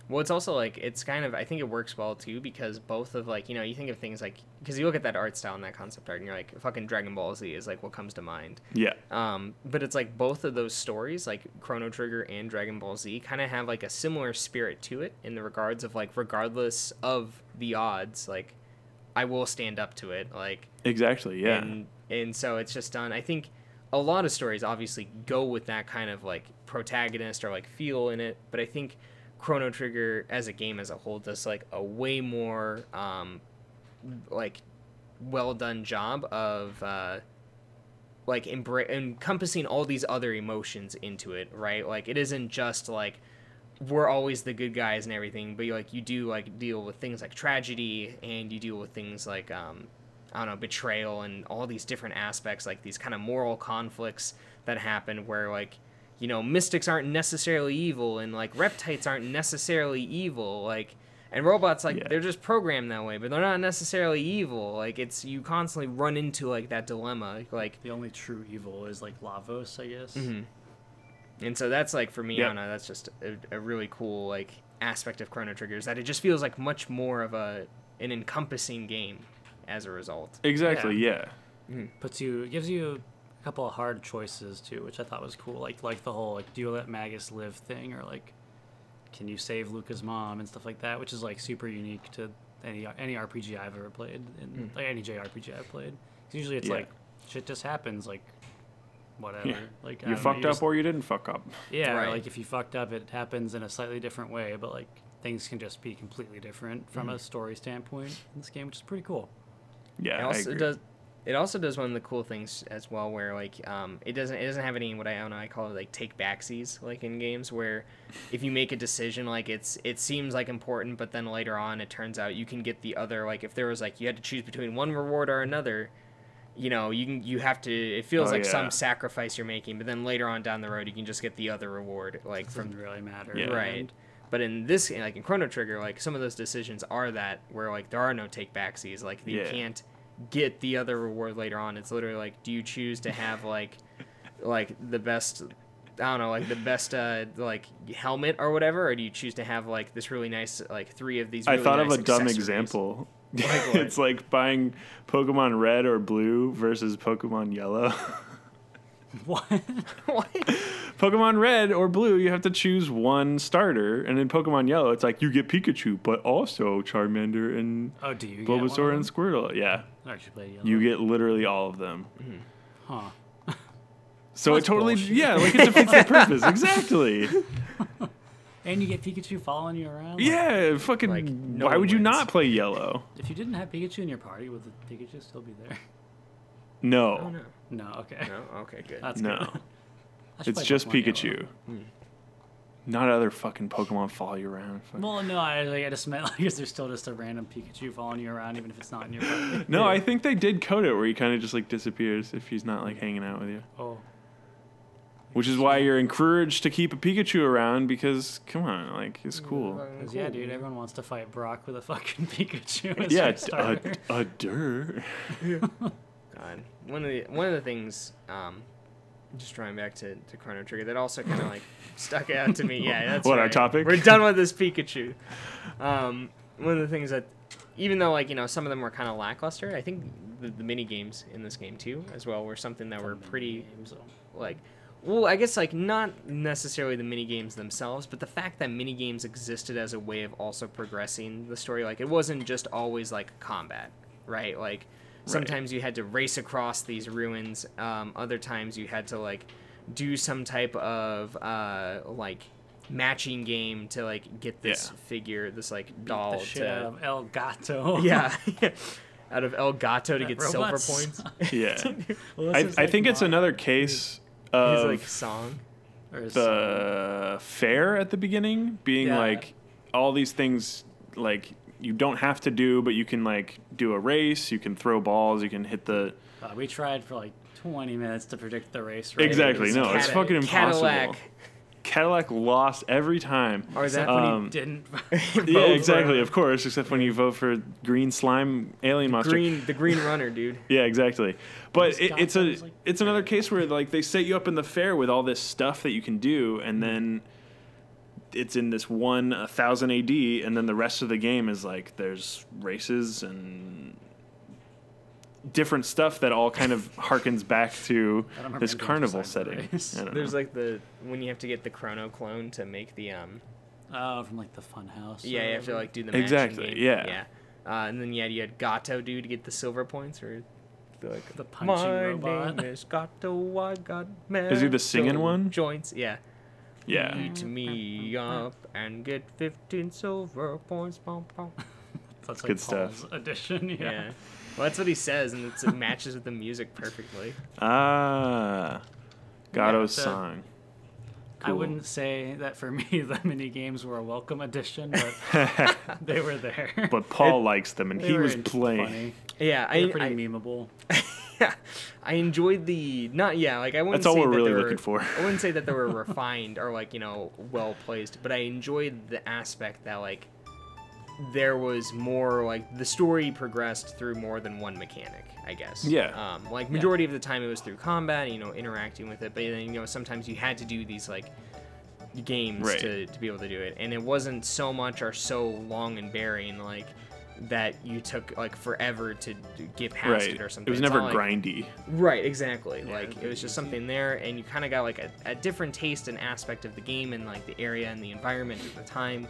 Speaker 1: Well, it's also like it's kind of I think it works well too because both of like you know you think of things like because you look at that art style and that concept art and you're like fucking Dragon Ball Z is like what comes to mind.
Speaker 2: yeah
Speaker 1: Um, but it's like both of those stories, like Chrono Trigger and Dragon Ball Z, kind of have like a similar spirit to it in the regards of like regardless of the odds, like I will stand up to it. Like
Speaker 2: exactly yeah
Speaker 1: and and so it's just done i think a lot of stories obviously go with that kind of like protagonist or like feel in it but i think chrono trigger as a game as a whole does like a way more um like well done job of uh like embra- encompassing all these other emotions into it right? Like it isn't just like we're always the good guys and everything but you like you do like deal with things like tragedy and you deal with things like um I don't know, betrayal and all these different aspects, like these kind of moral conflicts that happen where, like, you know, mystics aren't necessarily evil and, like, reptites aren't necessarily evil. Like, and robots, like,
Speaker 2: Yeah.
Speaker 1: they're just programmed that way, but they're not necessarily evil. Like, it's, you constantly run into, like, that dilemma. Like,
Speaker 3: The only true evil is like Lavos, I guess.
Speaker 1: Mhm. and so that's, like, for me, I
Speaker 2: Yeah.
Speaker 1: don't know, that's just a, a really cool, like, aspect of Chrono Trigger is that it just feels like much more of a, an encompassing game as a result.
Speaker 2: exactly yeah. Mm-hmm.
Speaker 3: Puts you, gives you a couple of hard choices too, which I thought was cool. Like like the whole like, do you let Magus live thing, or like, can you save Lucca's mom and stuff like that, which is like super unique to any any RPG I've ever played, in, mm. like any JRPG I've played. 'Cause usually it's
Speaker 2: Yeah.
Speaker 3: like shit just happens, like whatever.
Speaker 2: Yeah.
Speaker 3: Like
Speaker 2: You
Speaker 3: don't know,
Speaker 2: fucked up
Speaker 3: just-
Speaker 2: or you didn't fuck up.
Speaker 3: yeah,
Speaker 1: Right.
Speaker 3: like if you fucked up, it happens in a slightly different way, but like things can just be completely different from mm. a story standpoint in this game, which is pretty cool.
Speaker 2: Yeah,
Speaker 1: It
Speaker 2: I
Speaker 1: also
Speaker 2: agree.
Speaker 1: does. It also does one of the cool things as well, where like um, it doesn't it doesn't have any what I don't know I call it like take backsies like in games where if you make a decision like it's it seems like important, but then later on it turns out you can get the other like if there was like you had to choose between one reward or another, you know you can you have to it feels
Speaker 2: Oh,
Speaker 1: like
Speaker 2: yeah.
Speaker 1: some sacrifice you're making, but then later on down the road you can just get the other reward like
Speaker 3: It
Speaker 1: from
Speaker 3: doesn't really matter.
Speaker 2: Yeah.
Speaker 1: right
Speaker 3: end.
Speaker 1: But in this like in chrono trigger like some of those decisions are that where like there are no take backsies like you
Speaker 2: Yeah.
Speaker 1: can't get the other reward later on it's literally like do you choose to have [LAUGHS] like like the best i don't know like the best uh like helmet or whatever or do you choose to have like this really nice like three of these
Speaker 2: I thought
Speaker 1: nice
Speaker 2: of a dumb example.
Speaker 1: Like [LAUGHS]
Speaker 2: it's like buying Pokemon Red or Blue versus Pokemon Yellow. [LAUGHS]
Speaker 3: What? [LAUGHS]
Speaker 1: what
Speaker 2: Pokemon Red or Blue, you have to choose one starter, and in Pokemon Yellow, it's like you get Pikachu, but also Charmander and
Speaker 3: Oh, do you? get
Speaker 2: Bulbasaur and
Speaker 3: them?
Speaker 2: Squirtle. Yeah,
Speaker 3: I actually played yellow.
Speaker 2: you get literally all of them. Hmm.
Speaker 3: Huh. [LAUGHS]
Speaker 2: So
Speaker 3: That's
Speaker 2: it totally,
Speaker 3: bullshit.
Speaker 2: yeah, like it defeats the purpose. Exactly. [LAUGHS]
Speaker 3: And you get Pikachu following you around. Like,
Speaker 2: Yeah, fucking.
Speaker 1: Like, no
Speaker 2: why
Speaker 1: one
Speaker 2: would you not play Yellow?
Speaker 3: If you didn't have Pikachu in your party, would the Pikachu still be there?
Speaker 2: No,
Speaker 1: oh no
Speaker 3: No. Okay.
Speaker 1: no okay good
Speaker 3: That's
Speaker 2: no.
Speaker 3: good.
Speaker 2: It's just
Speaker 3: Pokemon Yellow.
Speaker 2: Pikachu. Hmm. Not other fucking Pokemon follow you around. Fuck.
Speaker 3: Well, no, I, like, I just meant [LAUGHS] like, is there still just a random Pikachu following you around, even if it's not in your [LAUGHS] party?
Speaker 2: No, I think they did code it where he kind of just like disappears if he's not like hanging out with you.
Speaker 3: Oh,
Speaker 2: Which is why you're encouraged to keep a Pikachu around because come on, like it's cool. Mm.
Speaker 3: because yeah, dude, everyone wants to fight Brock with a fucking [LAUGHS] Pikachu. As
Speaker 2: Yeah,
Speaker 3: their
Speaker 2: a,
Speaker 3: starter.
Speaker 2: a dur.
Speaker 1: God, one of the one of the things, um, just drawing back to, to Chrono Trigger, that also kind of like [LAUGHS] stuck out to me. Yeah, that's
Speaker 2: What, our topic?
Speaker 1: We're done with this Pikachu. [LAUGHS] Um, one of the things that, even though like you know some of them were kind of lackluster, I think the, the mini games in this game too, as well, were something that were pretty
Speaker 3: Games,
Speaker 1: like well i guess like not necessarily the mini games themselves but the fact that mini games existed as a way of also progressing the story like it wasn't just always like combat right like sometimes you had to race across these ruins um, other times you had to like do some type of uh, like matching game to like get this
Speaker 2: Yeah.
Speaker 1: figure this like
Speaker 3: beat
Speaker 1: doll
Speaker 3: the shit
Speaker 1: to
Speaker 3: out of El Gato. [LAUGHS]
Speaker 1: yeah [LAUGHS] out of el gato to get silver
Speaker 3: Robots.
Speaker 1: points [LAUGHS]
Speaker 2: Yeah,
Speaker 3: Well,
Speaker 2: I,
Speaker 3: this is,
Speaker 2: I think it's another case
Speaker 1: his
Speaker 2: of
Speaker 1: like song
Speaker 3: or is-
Speaker 2: the fair at the beginning being
Speaker 3: Yeah.
Speaker 2: like all these things like you don't have to do, but you can like do a race, you can throw balls, you can hit the
Speaker 3: uh, we tried for like 20 minutes to predict the race. Right?
Speaker 2: Exactly,
Speaker 3: It
Speaker 2: no, it's fucking impossible.
Speaker 1: Cadillac
Speaker 2: Cadillac lost every time.
Speaker 1: or is that
Speaker 3: when
Speaker 2: Um,
Speaker 3: you didn't. [LAUGHS] [LAUGHS]
Speaker 2: Yeah, exactly. Of course, except when you vote for green slime alien monster.
Speaker 1: green the green runner dude [LAUGHS]
Speaker 2: Yeah, exactly. But it, it's a
Speaker 3: like-
Speaker 2: it's another case where like they set you up in the fair with all this stuff that you can do, and then it's in this one thousand AD, and then the rest of the game is like there's races and different stuff that all kind of [LAUGHS] harkens back to
Speaker 3: I don't remember
Speaker 2: this carnival setting.
Speaker 3: race. [LAUGHS]
Speaker 2: I don't
Speaker 1: there's
Speaker 2: know.
Speaker 1: like the when you have to get the chrono clone to make the um
Speaker 3: Oh, from like the fun house.
Speaker 1: yeah you have to like do the
Speaker 2: Exactly,
Speaker 1: game.
Speaker 2: yeah.
Speaker 1: yeah uh, and then yeah you had gato do to get the silver points or the, like
Speaker 3: The punching
Speaker 1: my
Speaker 3: robot."
Speaker 1: name is gato i got
Speaker 2: Is he the singing one?
Speaker 1: joints yeah
Speaker 2: yeah.
Speaker 1: eat me up and get 15 silver points bum, bum. [LAUGHS]
Speaker 3: That's like
Speaker 2: Good stuff.
Speaker 3: Paul's Edition. [LAUGHS] Yeah.
Speaker 1: yeah well that's what he says and it's, it matches with the music perfectly
Speaker 2: Ah, Gato's
Speaker 3: the-
Speaker 2: song.
Speaker 3: I wouldn't say that for [LAUGHS] me the mini games were a welcome addition, but they were there.
Speaker 2: But Paul likes them, and he was playing.
Speaker 3: Funny.
Speaker 1: yeah
Speaker 3: They
Speaker 1: I,
Speaker 3: were pretty
Speaker 1: I,
Speaker 3: memeable.
Speaker 1: Yeah, I enjoyed the not yeah like I wouldn't
Speaker 2: That's all
Speaker 1: say
Speaker 2: we're
Speaker 1: that
Speaker 2: really
Speaker 1: were,
Speaker 2: looking for.
Speaker 1: I wouldn't say that they were [LAUGHS] refined or like you know well placed, but I enjoyed the aspect that like there was more like the story progressed through more than one mechanic. I guess.
Speaker 2: Yeah.
Speaker 1: Um, like majority of the time it was through combat, you know, interacting with it, but then you know sometimes you had to do these like games
Speaker 2: Right.
Speaker 1: to, to be able to do it and it wasn't so much or so long and bearing like that you took like forever to get past
Speaker 2: Right.
Speaker 1: it or something
Speaker 2: It was
Speaker 1: It's
Speaker 2: never
Speaker 1: not like-
Speaker 2: grindy.
Speaker 1: Right, exactly.
Speaker 3: Yeah,
Speaker 1: like it was just
Speaker 3: easy.
Speaker 1: something there, and you kind of got like a, a different taste and aspect of the game and like the area and the environment at the time,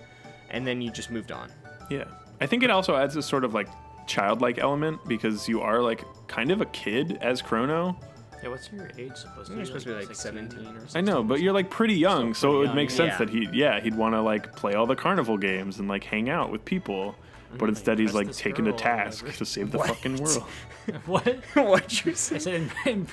Speaker 1: and then you just moved on.
Speaker 2: Yeah. I think it also adds a sort of like childlike element because you are like kind of a kid as Chrono.
Speaker 3: Yeah, what's your age supposed to be?
Speaker 1: You're
Speaker 3: be?
Speaker 1: supposed to be like
Speaker 3: 16?
Speaker 1: 17 or something.
Speaker 2: I know, but you're like pretty young, so
Speaker 3: pretty
Speaker 2: it would
Speaker 3: young,
Speaker 2: make sense
Speaker 1: Yeah.
Speaker 2: that he, yeah, he'd want to like play all the carnival games and like hang out with people. But mm-hmm. instead, he's like
Speaker 3: this
Speaker 2: taken to task to save the
Speaker 1: What?
Speaker 2: fucking world. [LAUGHS] [LAUGHS]
Speaker 3: What?
Speaker 1: What'd you
Speaker 3: I
Speaker 1: say?
Speaker 3: said [LAUGHS] im-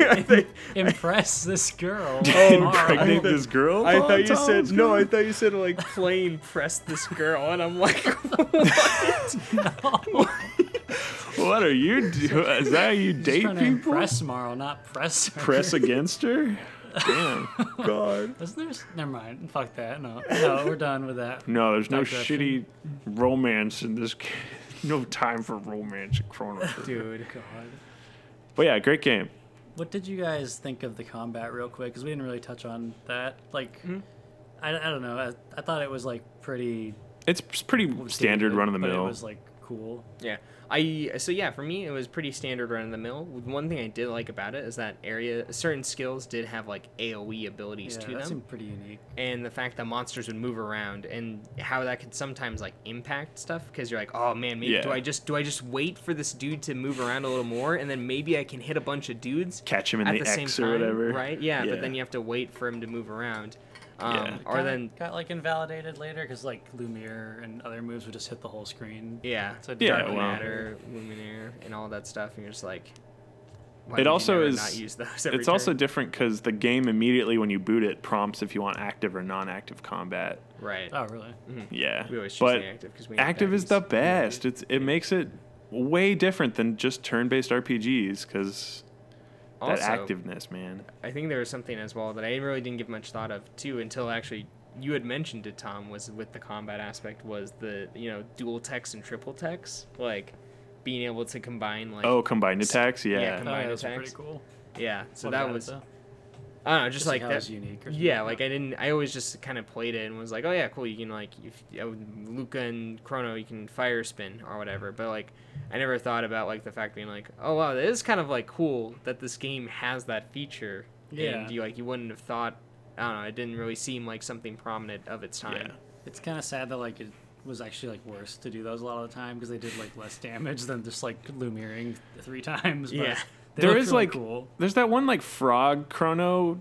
Speaker 1: I
Speaker 3: impress, impress this girl.
Speaker 2: Oh, Impregnate this girl.
Speaker 1: I
Speaker 2: Oh,
Speaker 1: thought you
Speaker 2: Tom's
Speaker 1: said no. I thought you said like plain press this girl, and I'm like,
Speaker 2: What What are you? doing? is that how you
Speaker 3: Just
Speaker 2: date
Speaker 3: trying to
Speaker 2: people?
Speaker 3: impress Marl, not press her.
Speaker 2: Press against her? Damn.
Speaker 1: God. [LAUGHS]
Speaker 3: Isn't there? Never mind. Fuck that. No, no, we're done with that.
Speaker 2: No, there's no
Speaker 3: Digression.
Speaker 2: shitty romance in this. Game. [LAUGHS] No time for romance in Chrono.
Speaker 1: Dude.
Speaker 3: God.
Speaker 2: But yeah, great game.
Speaker 3: What did you guys think of the combat, real quick? Because we didn't really touch on that. Like,
Speaker 2: Hmm?
Speaker 3: I, I don't know. I, I thought it was like pretty
Speaker 2: It's pretty standard run of the
Speaker 3: mill. It was like cool.
Speaker 1: Yeah. I so yeah, for me it was pretty standard run of the mill. One thing I did like about it is that area certain skills did have like AoE abilities
Speaker 3: Yeah,
Speaker 1: to
Speaker 3: that
Speaker 1: them.
Speaker 3: seemed pretty unique.
Speaker 1: and the fact that monsters would move around and how that could sometimes like impact stuff because you're like oh man maybe do i just do i just wait for this dude to move around a little more and then maybe i can hit a bunch of dudes
Speaker 2: Catch him in
Speaker 1: at
Speaker 2: the,
Speaker 1: the same
Speaker 2: X
Speaker 1: time
Speaker 2: whatever.
Speaker 1: right yeah, but then you have to wait for him to move around um,
Speaker 2: Yeah.
Speaker 1: or
Speaker 3: Kinda
Speaker 1: then
Speaker 3: got like invalidated later because like Lumiere and other moves would just hit the whole screen.
Speaker 1: yeah
Speaker 3: So
Speaker 2: Yeah,
Speaker 1: dark
Speaker 2: well-
Speaker 1: matter luminaire and all that stuff and you're just like why
Speaker 2: It
Speaker 1: you
Speaker 2: also is-
Speaker 1: not use those [LAUGHS] every
Speaker 2: It's also different because the game immediately when you boot it prompts if you want active or non-active combat.
Speaker 1: right
Speaker 3: Oh, really?
Speaker 2: Yeah,
Speaker 1: we always choose
Speaker 2: but
Speaker 1: the active because we know
Speaker 2: active is the best. It's it makes it way different than just turn-based RPGs because that
Speaker 1: Also-
Speaker 2: activeness, man.
Speaker 1: I think there was something as well that I really didn't give much thought of too until actually you had mentioned it, Tom, was with the combat aspect was the you know dual techs and triple techs, like being able to combine like
Speaker 2: Oh, combined attacks, yeah.
Speaker 1: yeah,
Speaker 3: Oh, yeah,
Speaker 1: Combined
Speaker 3: those are
Speaker 1: attacks.
Speaker 3: pretty cool.
Speaker 1: yeah. So
Speaker 3: What
Speaker 1: that
Speaker 3: about
Speaker 1: was
Speaker 3: though?
Speaker 1: I don't know, just,
Speaker 3: Just,
Speaker 1: like
Speaker 3: how
Speaker 1: that.
Speaker 3: it's unique or something?
Speaker 1: Yeah, like I didn't. I always just kind of played it and was like, oh yeah, cool. You can like if uh, Lucca and Chrono, you can fire spin or whatever. But like, I never thought about like the fact being like, oh wow, that is kind of like cool that this game has that feature.
Speaker 3: Yeah.
Speaker 1: And you like you wouldn't have thought. I don't know. It didn't really seem like something prominent of its time.
Speaker 2: Yeah.
Speaker 3: It's kind of sad that like it was actually like worse to do those a lot of the time because they did like less damage than just like Lumiering three [LAUGHS] times. But
Speaker 1: Yeah.
Speaker 3: They
Speaker 2: There
Speaker 3: look
Speaker 2: is
Speaker 3: really
Speaker 2: like
Speaker 3: cool.
Speaker 2: there's that one like frog chrono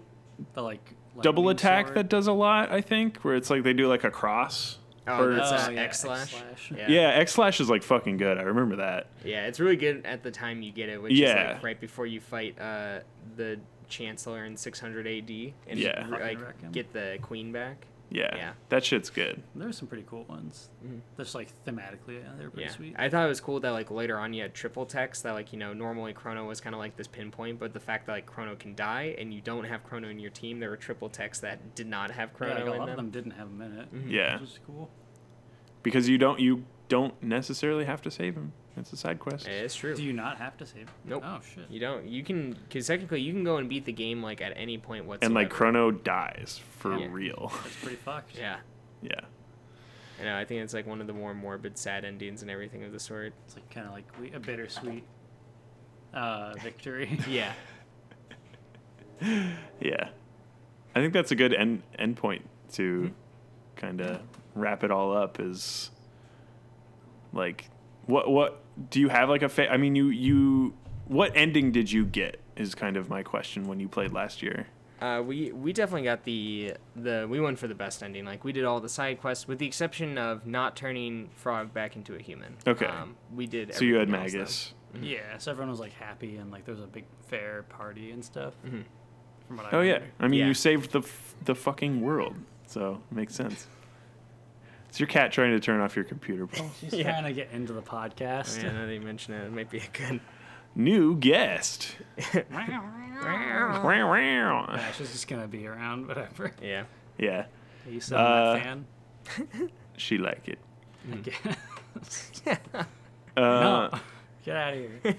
Speaker 3: The like
Speaker 2: double attack
Speaker 3: sword.
Speaker 2: that does a lot. I think where it's like they do like a cross.
Speaker 1: Oh,
Speaker 2: Or
Speaker 1: that's
Speaker 2: it's-
Speaker 3: Oh, yeah,
Speaker 1: X slash. Yeah.
Speaker 2: Yeah, X slash is like fucking good. I remember that.
Speaker 1: Yeah, it's really good at the time you get it, which is like right before you fight uh, the Chancellor in 600 AD and
Speaker 2: Yeah.
Speaker 1: like get the Queen back.
Speaker 2: Yeah,
Speaker 1: Yeah.
Speaker 2: that shit's good.
Speaker 3: There's some pretty cool ones. Just like thematically, yeah, they're pretty
Speaker 1: Mm-hmm. Yeah,
Speaker 3: sweet.
Speaker 1: I thought it was cool that like later on you had triple techs that like you know normally Chrono was kind of like this pinpoint, but the fact that like Chrono can die and you don't have Chrono in your team, there were triple techs that did not have
Speaker 3: yeah,
Speaker 1: Chrono
Speaker 3: like, a
Speaker 1: in
Speaker 3: lot
Speaker 1: them.
Speaker 3: of them didn't have them in it.
Speaker 2: Yeah.
Speaker 3: which was cool.
Speaker 2: because you don't you don't necessarily have to save him. It's a side quest.
Speaker 1: It's true.
Speaker 3: Do you not have to save?
Speaker 1: Nope.
Speaker 3: Oh shit.
Speaker 1: You don't. You can because technically you can go and beat the game like at any point whatsoever.
Speaker 2: and like Chrono dies for
Speaker 1: Yeah.
Speaker 2: real.
Speaker 3: That's pretty fucked.
Speaker 1: Yeah.
Speaker 2: yeah.
Speaker 1: I know. I think it's like one of the more morbid, sad endings and everything of the sort.
Speaker 3: It's like kind of like we- a bittersweet uh, [LAUGHS] victory.
Speaker 1: Yeah. [LAUGHS]
Speaker 2: Yeah. I think that's a good end end point to kind of wrap it all up is like what what do you have like a fa- I mean you you what ending did you get is kind of my question when you played last year.
Speaker 1: Uh, we we definitely got the the we went for the best ending. Like we did all the side quests with the exception of not turning Frog back into a human.
Speaker 2: Okay.
Speaker 1: Um, we did.
Speaker 2: So you had
Speaker 1: everything else, though.
Speaker 2: Magus.
Speaker 3: yeah, so everyone was like happy and like there was a big fair party and stuff.
Speaker 1: Mhm.
Speaker 3: From what I
Speaker 2: Oh yeah. I mean
Speaker 1: Yeah.
Speaker 2: you saved the f- the fucking world. So it makes sense. It's your cat trying to turn off your computer, Paul. [LAUGHS]
Speaker 3: She's
Speaker 1: Yeah.
Speaker 3: trying to get into the podcast.
Speaker 1: Oh, yeah, now that you mention it, it might be a good.
Speaker 2: New guest. [LAUGHS]
Speaker 3: yeah,
Speaker 2: yeah.
Speaker 3: she's just gonna be around, whatever.
Speaker 1: Yeah. Yeah.
Speaker 3: Are you still
Speaker 2: Uh,
Speaker 3: a fan? [LAUGHS]
Speaker 2: She like it.
Speaker 3: I guess.
Speaker 2: Uh,
Speaker 3: no, get out of here.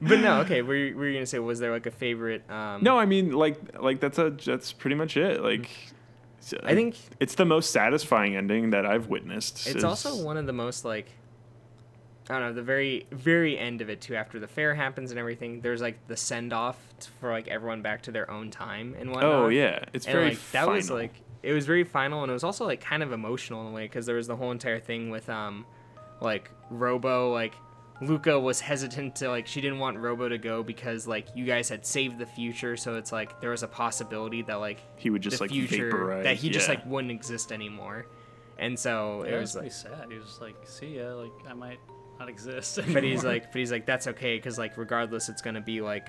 Speaker 1: But no, okay. We were you gonna say was there like a favorite? Um,
Speaker 2: No, I mean like like that's a that's pretty much it. Like
Speaker 1: I think
Speaker 2: it's the most satisfying ending that I've witnessed.
Speaker 1: It's also one of the most like I don't know, the very very end of it too after the fair happens and everything. There's like the send off for like everyone back to their own time and whatnot.
Speaker 2: Oh yeah, it's
Speaker 1: And
Speaker 2: very
Speaker 1: like that was like it was very final and it was also like kind of emotional in a way because there was the whole entire thing with um like robo like Lucca was hesitant to like she didn't want robo to go because like you guys had saved the future so it's like there was a possibility that like
Speaker 2: He would just
Speaker 1: the
Speaker 2: like
Speaker 1: future
Speaker 2: vaporize.
Speaker 1: that he just like wouldn't exist anymore and so
Speaker 3: Yeah,
Speaker 1: it
Speaker 3: it
Speaker 1: was
Speaker 3: was
Speaker 1: like
Speaker 3: sad. He was like, "See ya, like I might not exist." [LAUGHS]
Speaker 1: but he's like but he's like that's okay because like regardless it's gonna be like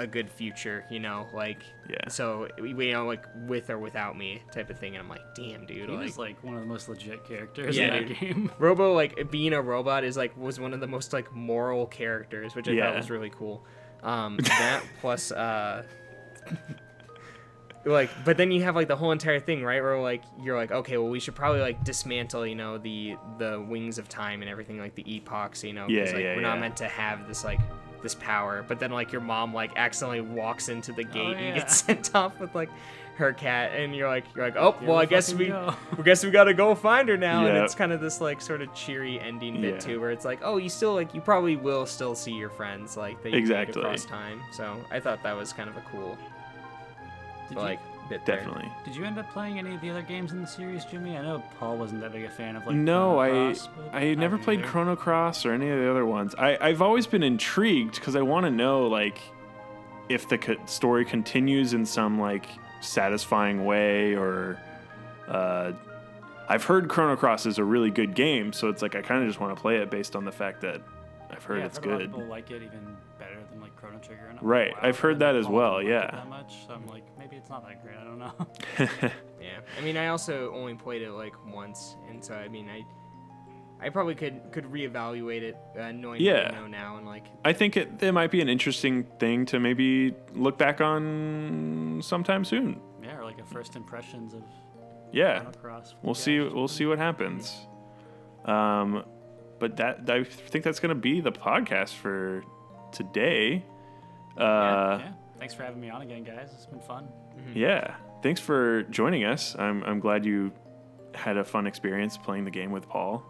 Speaker 1: a good future you know like
Speaker 2: Yeah.
Speaker 1: so we we know like with or without me type of thing and i'm like damn dude
Speaker 3: he
Speaker 1: like
Speaker 3: was like one of the most legit characters
Speaker 1: Yeah,
Speaker 3: in that
Speaker 1: dude.
Speaker 3: game. [LAUGHS]
Speaker 1: robo like being a robot is like was one of the most like moral characters which i
Speaker 2: Yeah.
Speaker 1: thought was really cool um [LAUGHS] that plus uh like but then you have like the whole entire thing right where like you're like okay well we should probably like dismantle you know the the wings of time and everything like the epochs you know 'cause,
Speaker 2: Yeah,
Speaker 1: like,
Speaker 2: yeah,
Speaker 1: we're not meant to have this like this power but then like your mom like accidentally walks into the oh, gate and
Speaker 3: yeah.
Speaker 1: gets [LAUGHS] sent off with like her cat and you're like you're like oh well i guess we
Speaker 3: go." [LAUGHS]
Speaker 1: we guess we gotta go find her now and it's kind of this like sort of cheery ending bit
Speaker 2: Yeah.
Speaker 1: too where it's like oh you still like you probably will still see your friends like that you
Speaker 2: Exactly.
Speaker 1: exactly across time so i thought that was kind of a cool
Speaker 3: Did you,
Speaker 1: like bit there.
Speaker 2: Definitely.
Speaker 3: did you end up playing any of the other games in the series, Jimmy? I know Paul wasn't that big a fan of like.
Speaker 2: no,
Speaker 3: Chrono
Speaker 2: I
Speaker 3: Cross, but
Speaker 2: I never played
Speaker 3: either.
Speaker 2: Chrono Cross or any of the other ones. I I've always been intrigued because I want to know like if the co- story continues in some like satisfying way or uh I've heard Chrono Cross is a really good game, so it's like I kind of just want to play it based on the fact that I've heard
Speaker 3: yeah,
Speaker 2: it's
Speaker 3: I've heard a lot
Speaker 2: good.
Speaker 3: of people like it even better than like Chrono Trigger. And I'm
Speaker 2: Right,
Speaker 3: like, wow,
Speaker 2: I've heard that as well,
Speaker 3: like
Speaker 2: yeah.
Speaker 3: That much, so I'm like, maybe it's not that great. I don't know. [LAUGHS]
Speaker 1: yeah i mean i also only played it like once and so i mean i i probably could could reevaluate it uh, knowing what
Speaker 2: Yeah.
Speaker 1: i know now and like
Speaker 2: I think it, it might be an interesting thing to maybe look back on sometime soon.
Speaker 3: yeah, or like a first impressions of
Speaker 2: Yeah.
Speaker 3: Chrono
Speaker 2: We'll see. We'll see what happens. Um, but that I think that's gonna be the podcast for today. Uh,
Speaker 3: Yeah, yeah. Thanks for having me on again, guys. It's been fun.
Speaker 2: yeah. Thanks for joining us. I'm I'm glad you had a fun experience playing the game with Paul.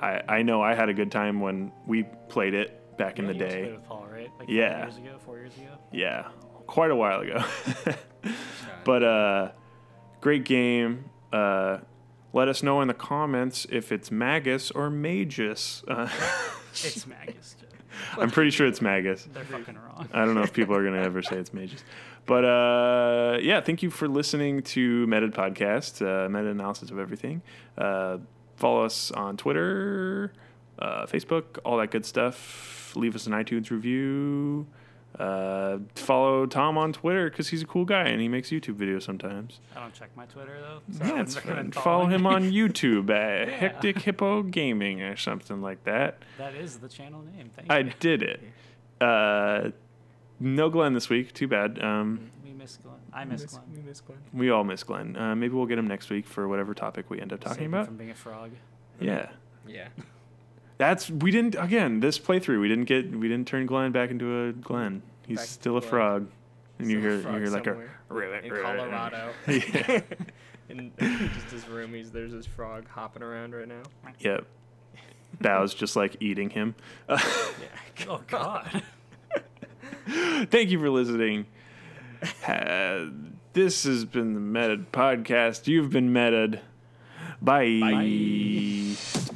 Speaker 2: I I know I had a good time when we played it back in the
Speaker 3: you
Speaker 2: day.
Speaker 3: with Paul, right? Like
Speaker 2: Yeah.
Speaker 3: Years ago, four years ago.
Speaker 2: Yeah, quite a while ago. [LAUGHS] but uh, great game. Uh, let us know in the comments if it's Magus or Magus. Uh, [LAUGHS]
Speaker 3: It's Magus.
Speaker 2: I'm pretty sure it's Magus.
Speaker 3: They're fucking wrong.
Speaker 2: I don't know if people are gonna ever say it's Magus. But uh, yeah, thank you for listening to Meta Podcast, uh, meta analysis of everything. Uh, follow us on Twitter, uh, Facebook, all that good stuff. Leave us an iTunes review. Uh, follow Tom on Twitter because he's a cool guy and he makes YouTube videos sometimes.
Speaker 3: I don't check my Twitter though. So I
Speaker 2: No,
Speaker 3: wouldn't
Speaker 2: it's
Speaker 3: recommend
Speaker 2: fine. Follow him on [LAUGHS] YouTube at Hectic Hippo Gaming or something like that.
Speaker 3: That is the channel name. Thank you.
Speaker 2: I
Speaker 3: you.
Speaker 2: did it. Uh, no Glenn this week. Too bad. Um,
Speaker 3: We miss Glenn. I miss Glenn.
Speaker 1: we miss Glenn.
Speaker 2: we all miss Glenn. Uh, maybe we'll get him next week for whatever topic we end up
Speaker 3: Save
Speaker 2: talking
Speaker 3: him
Speaker 2: about.
Speaker 3: from being a frog.
Speaker 2: Yeah,
Speaker 1: yeah [LAUGHS]
Speaker 2: that's we didn't again this playthrough. We didn't get we didn't turn Glenn back into a Glenn. He's
Speaker 1: Back
Speaker 2: still a
Speaker 1: Glenn.
Speaker 2: frog, and you
Speaker 1: Still a
Speaker 2: hear
Speaker 1: frog
Speaker 2: you hear like
Speaker 1: somewhere [LAUGHS] in Colorado. [LAUGHS]
Speaker 2: Yeah. [LAUGHS]
Speaker 1: in just his room, he's there's this frog hopping around right now.
Speaker 2: a yep. Bow's just like eating him.
Speaker 1: Yeah.
Speaker 3: Oh God.
Speaker 2: Thank you for listening. Uh, this has been the Metad Podcast. You've been meted. Bye.
Speaker 3: Bye.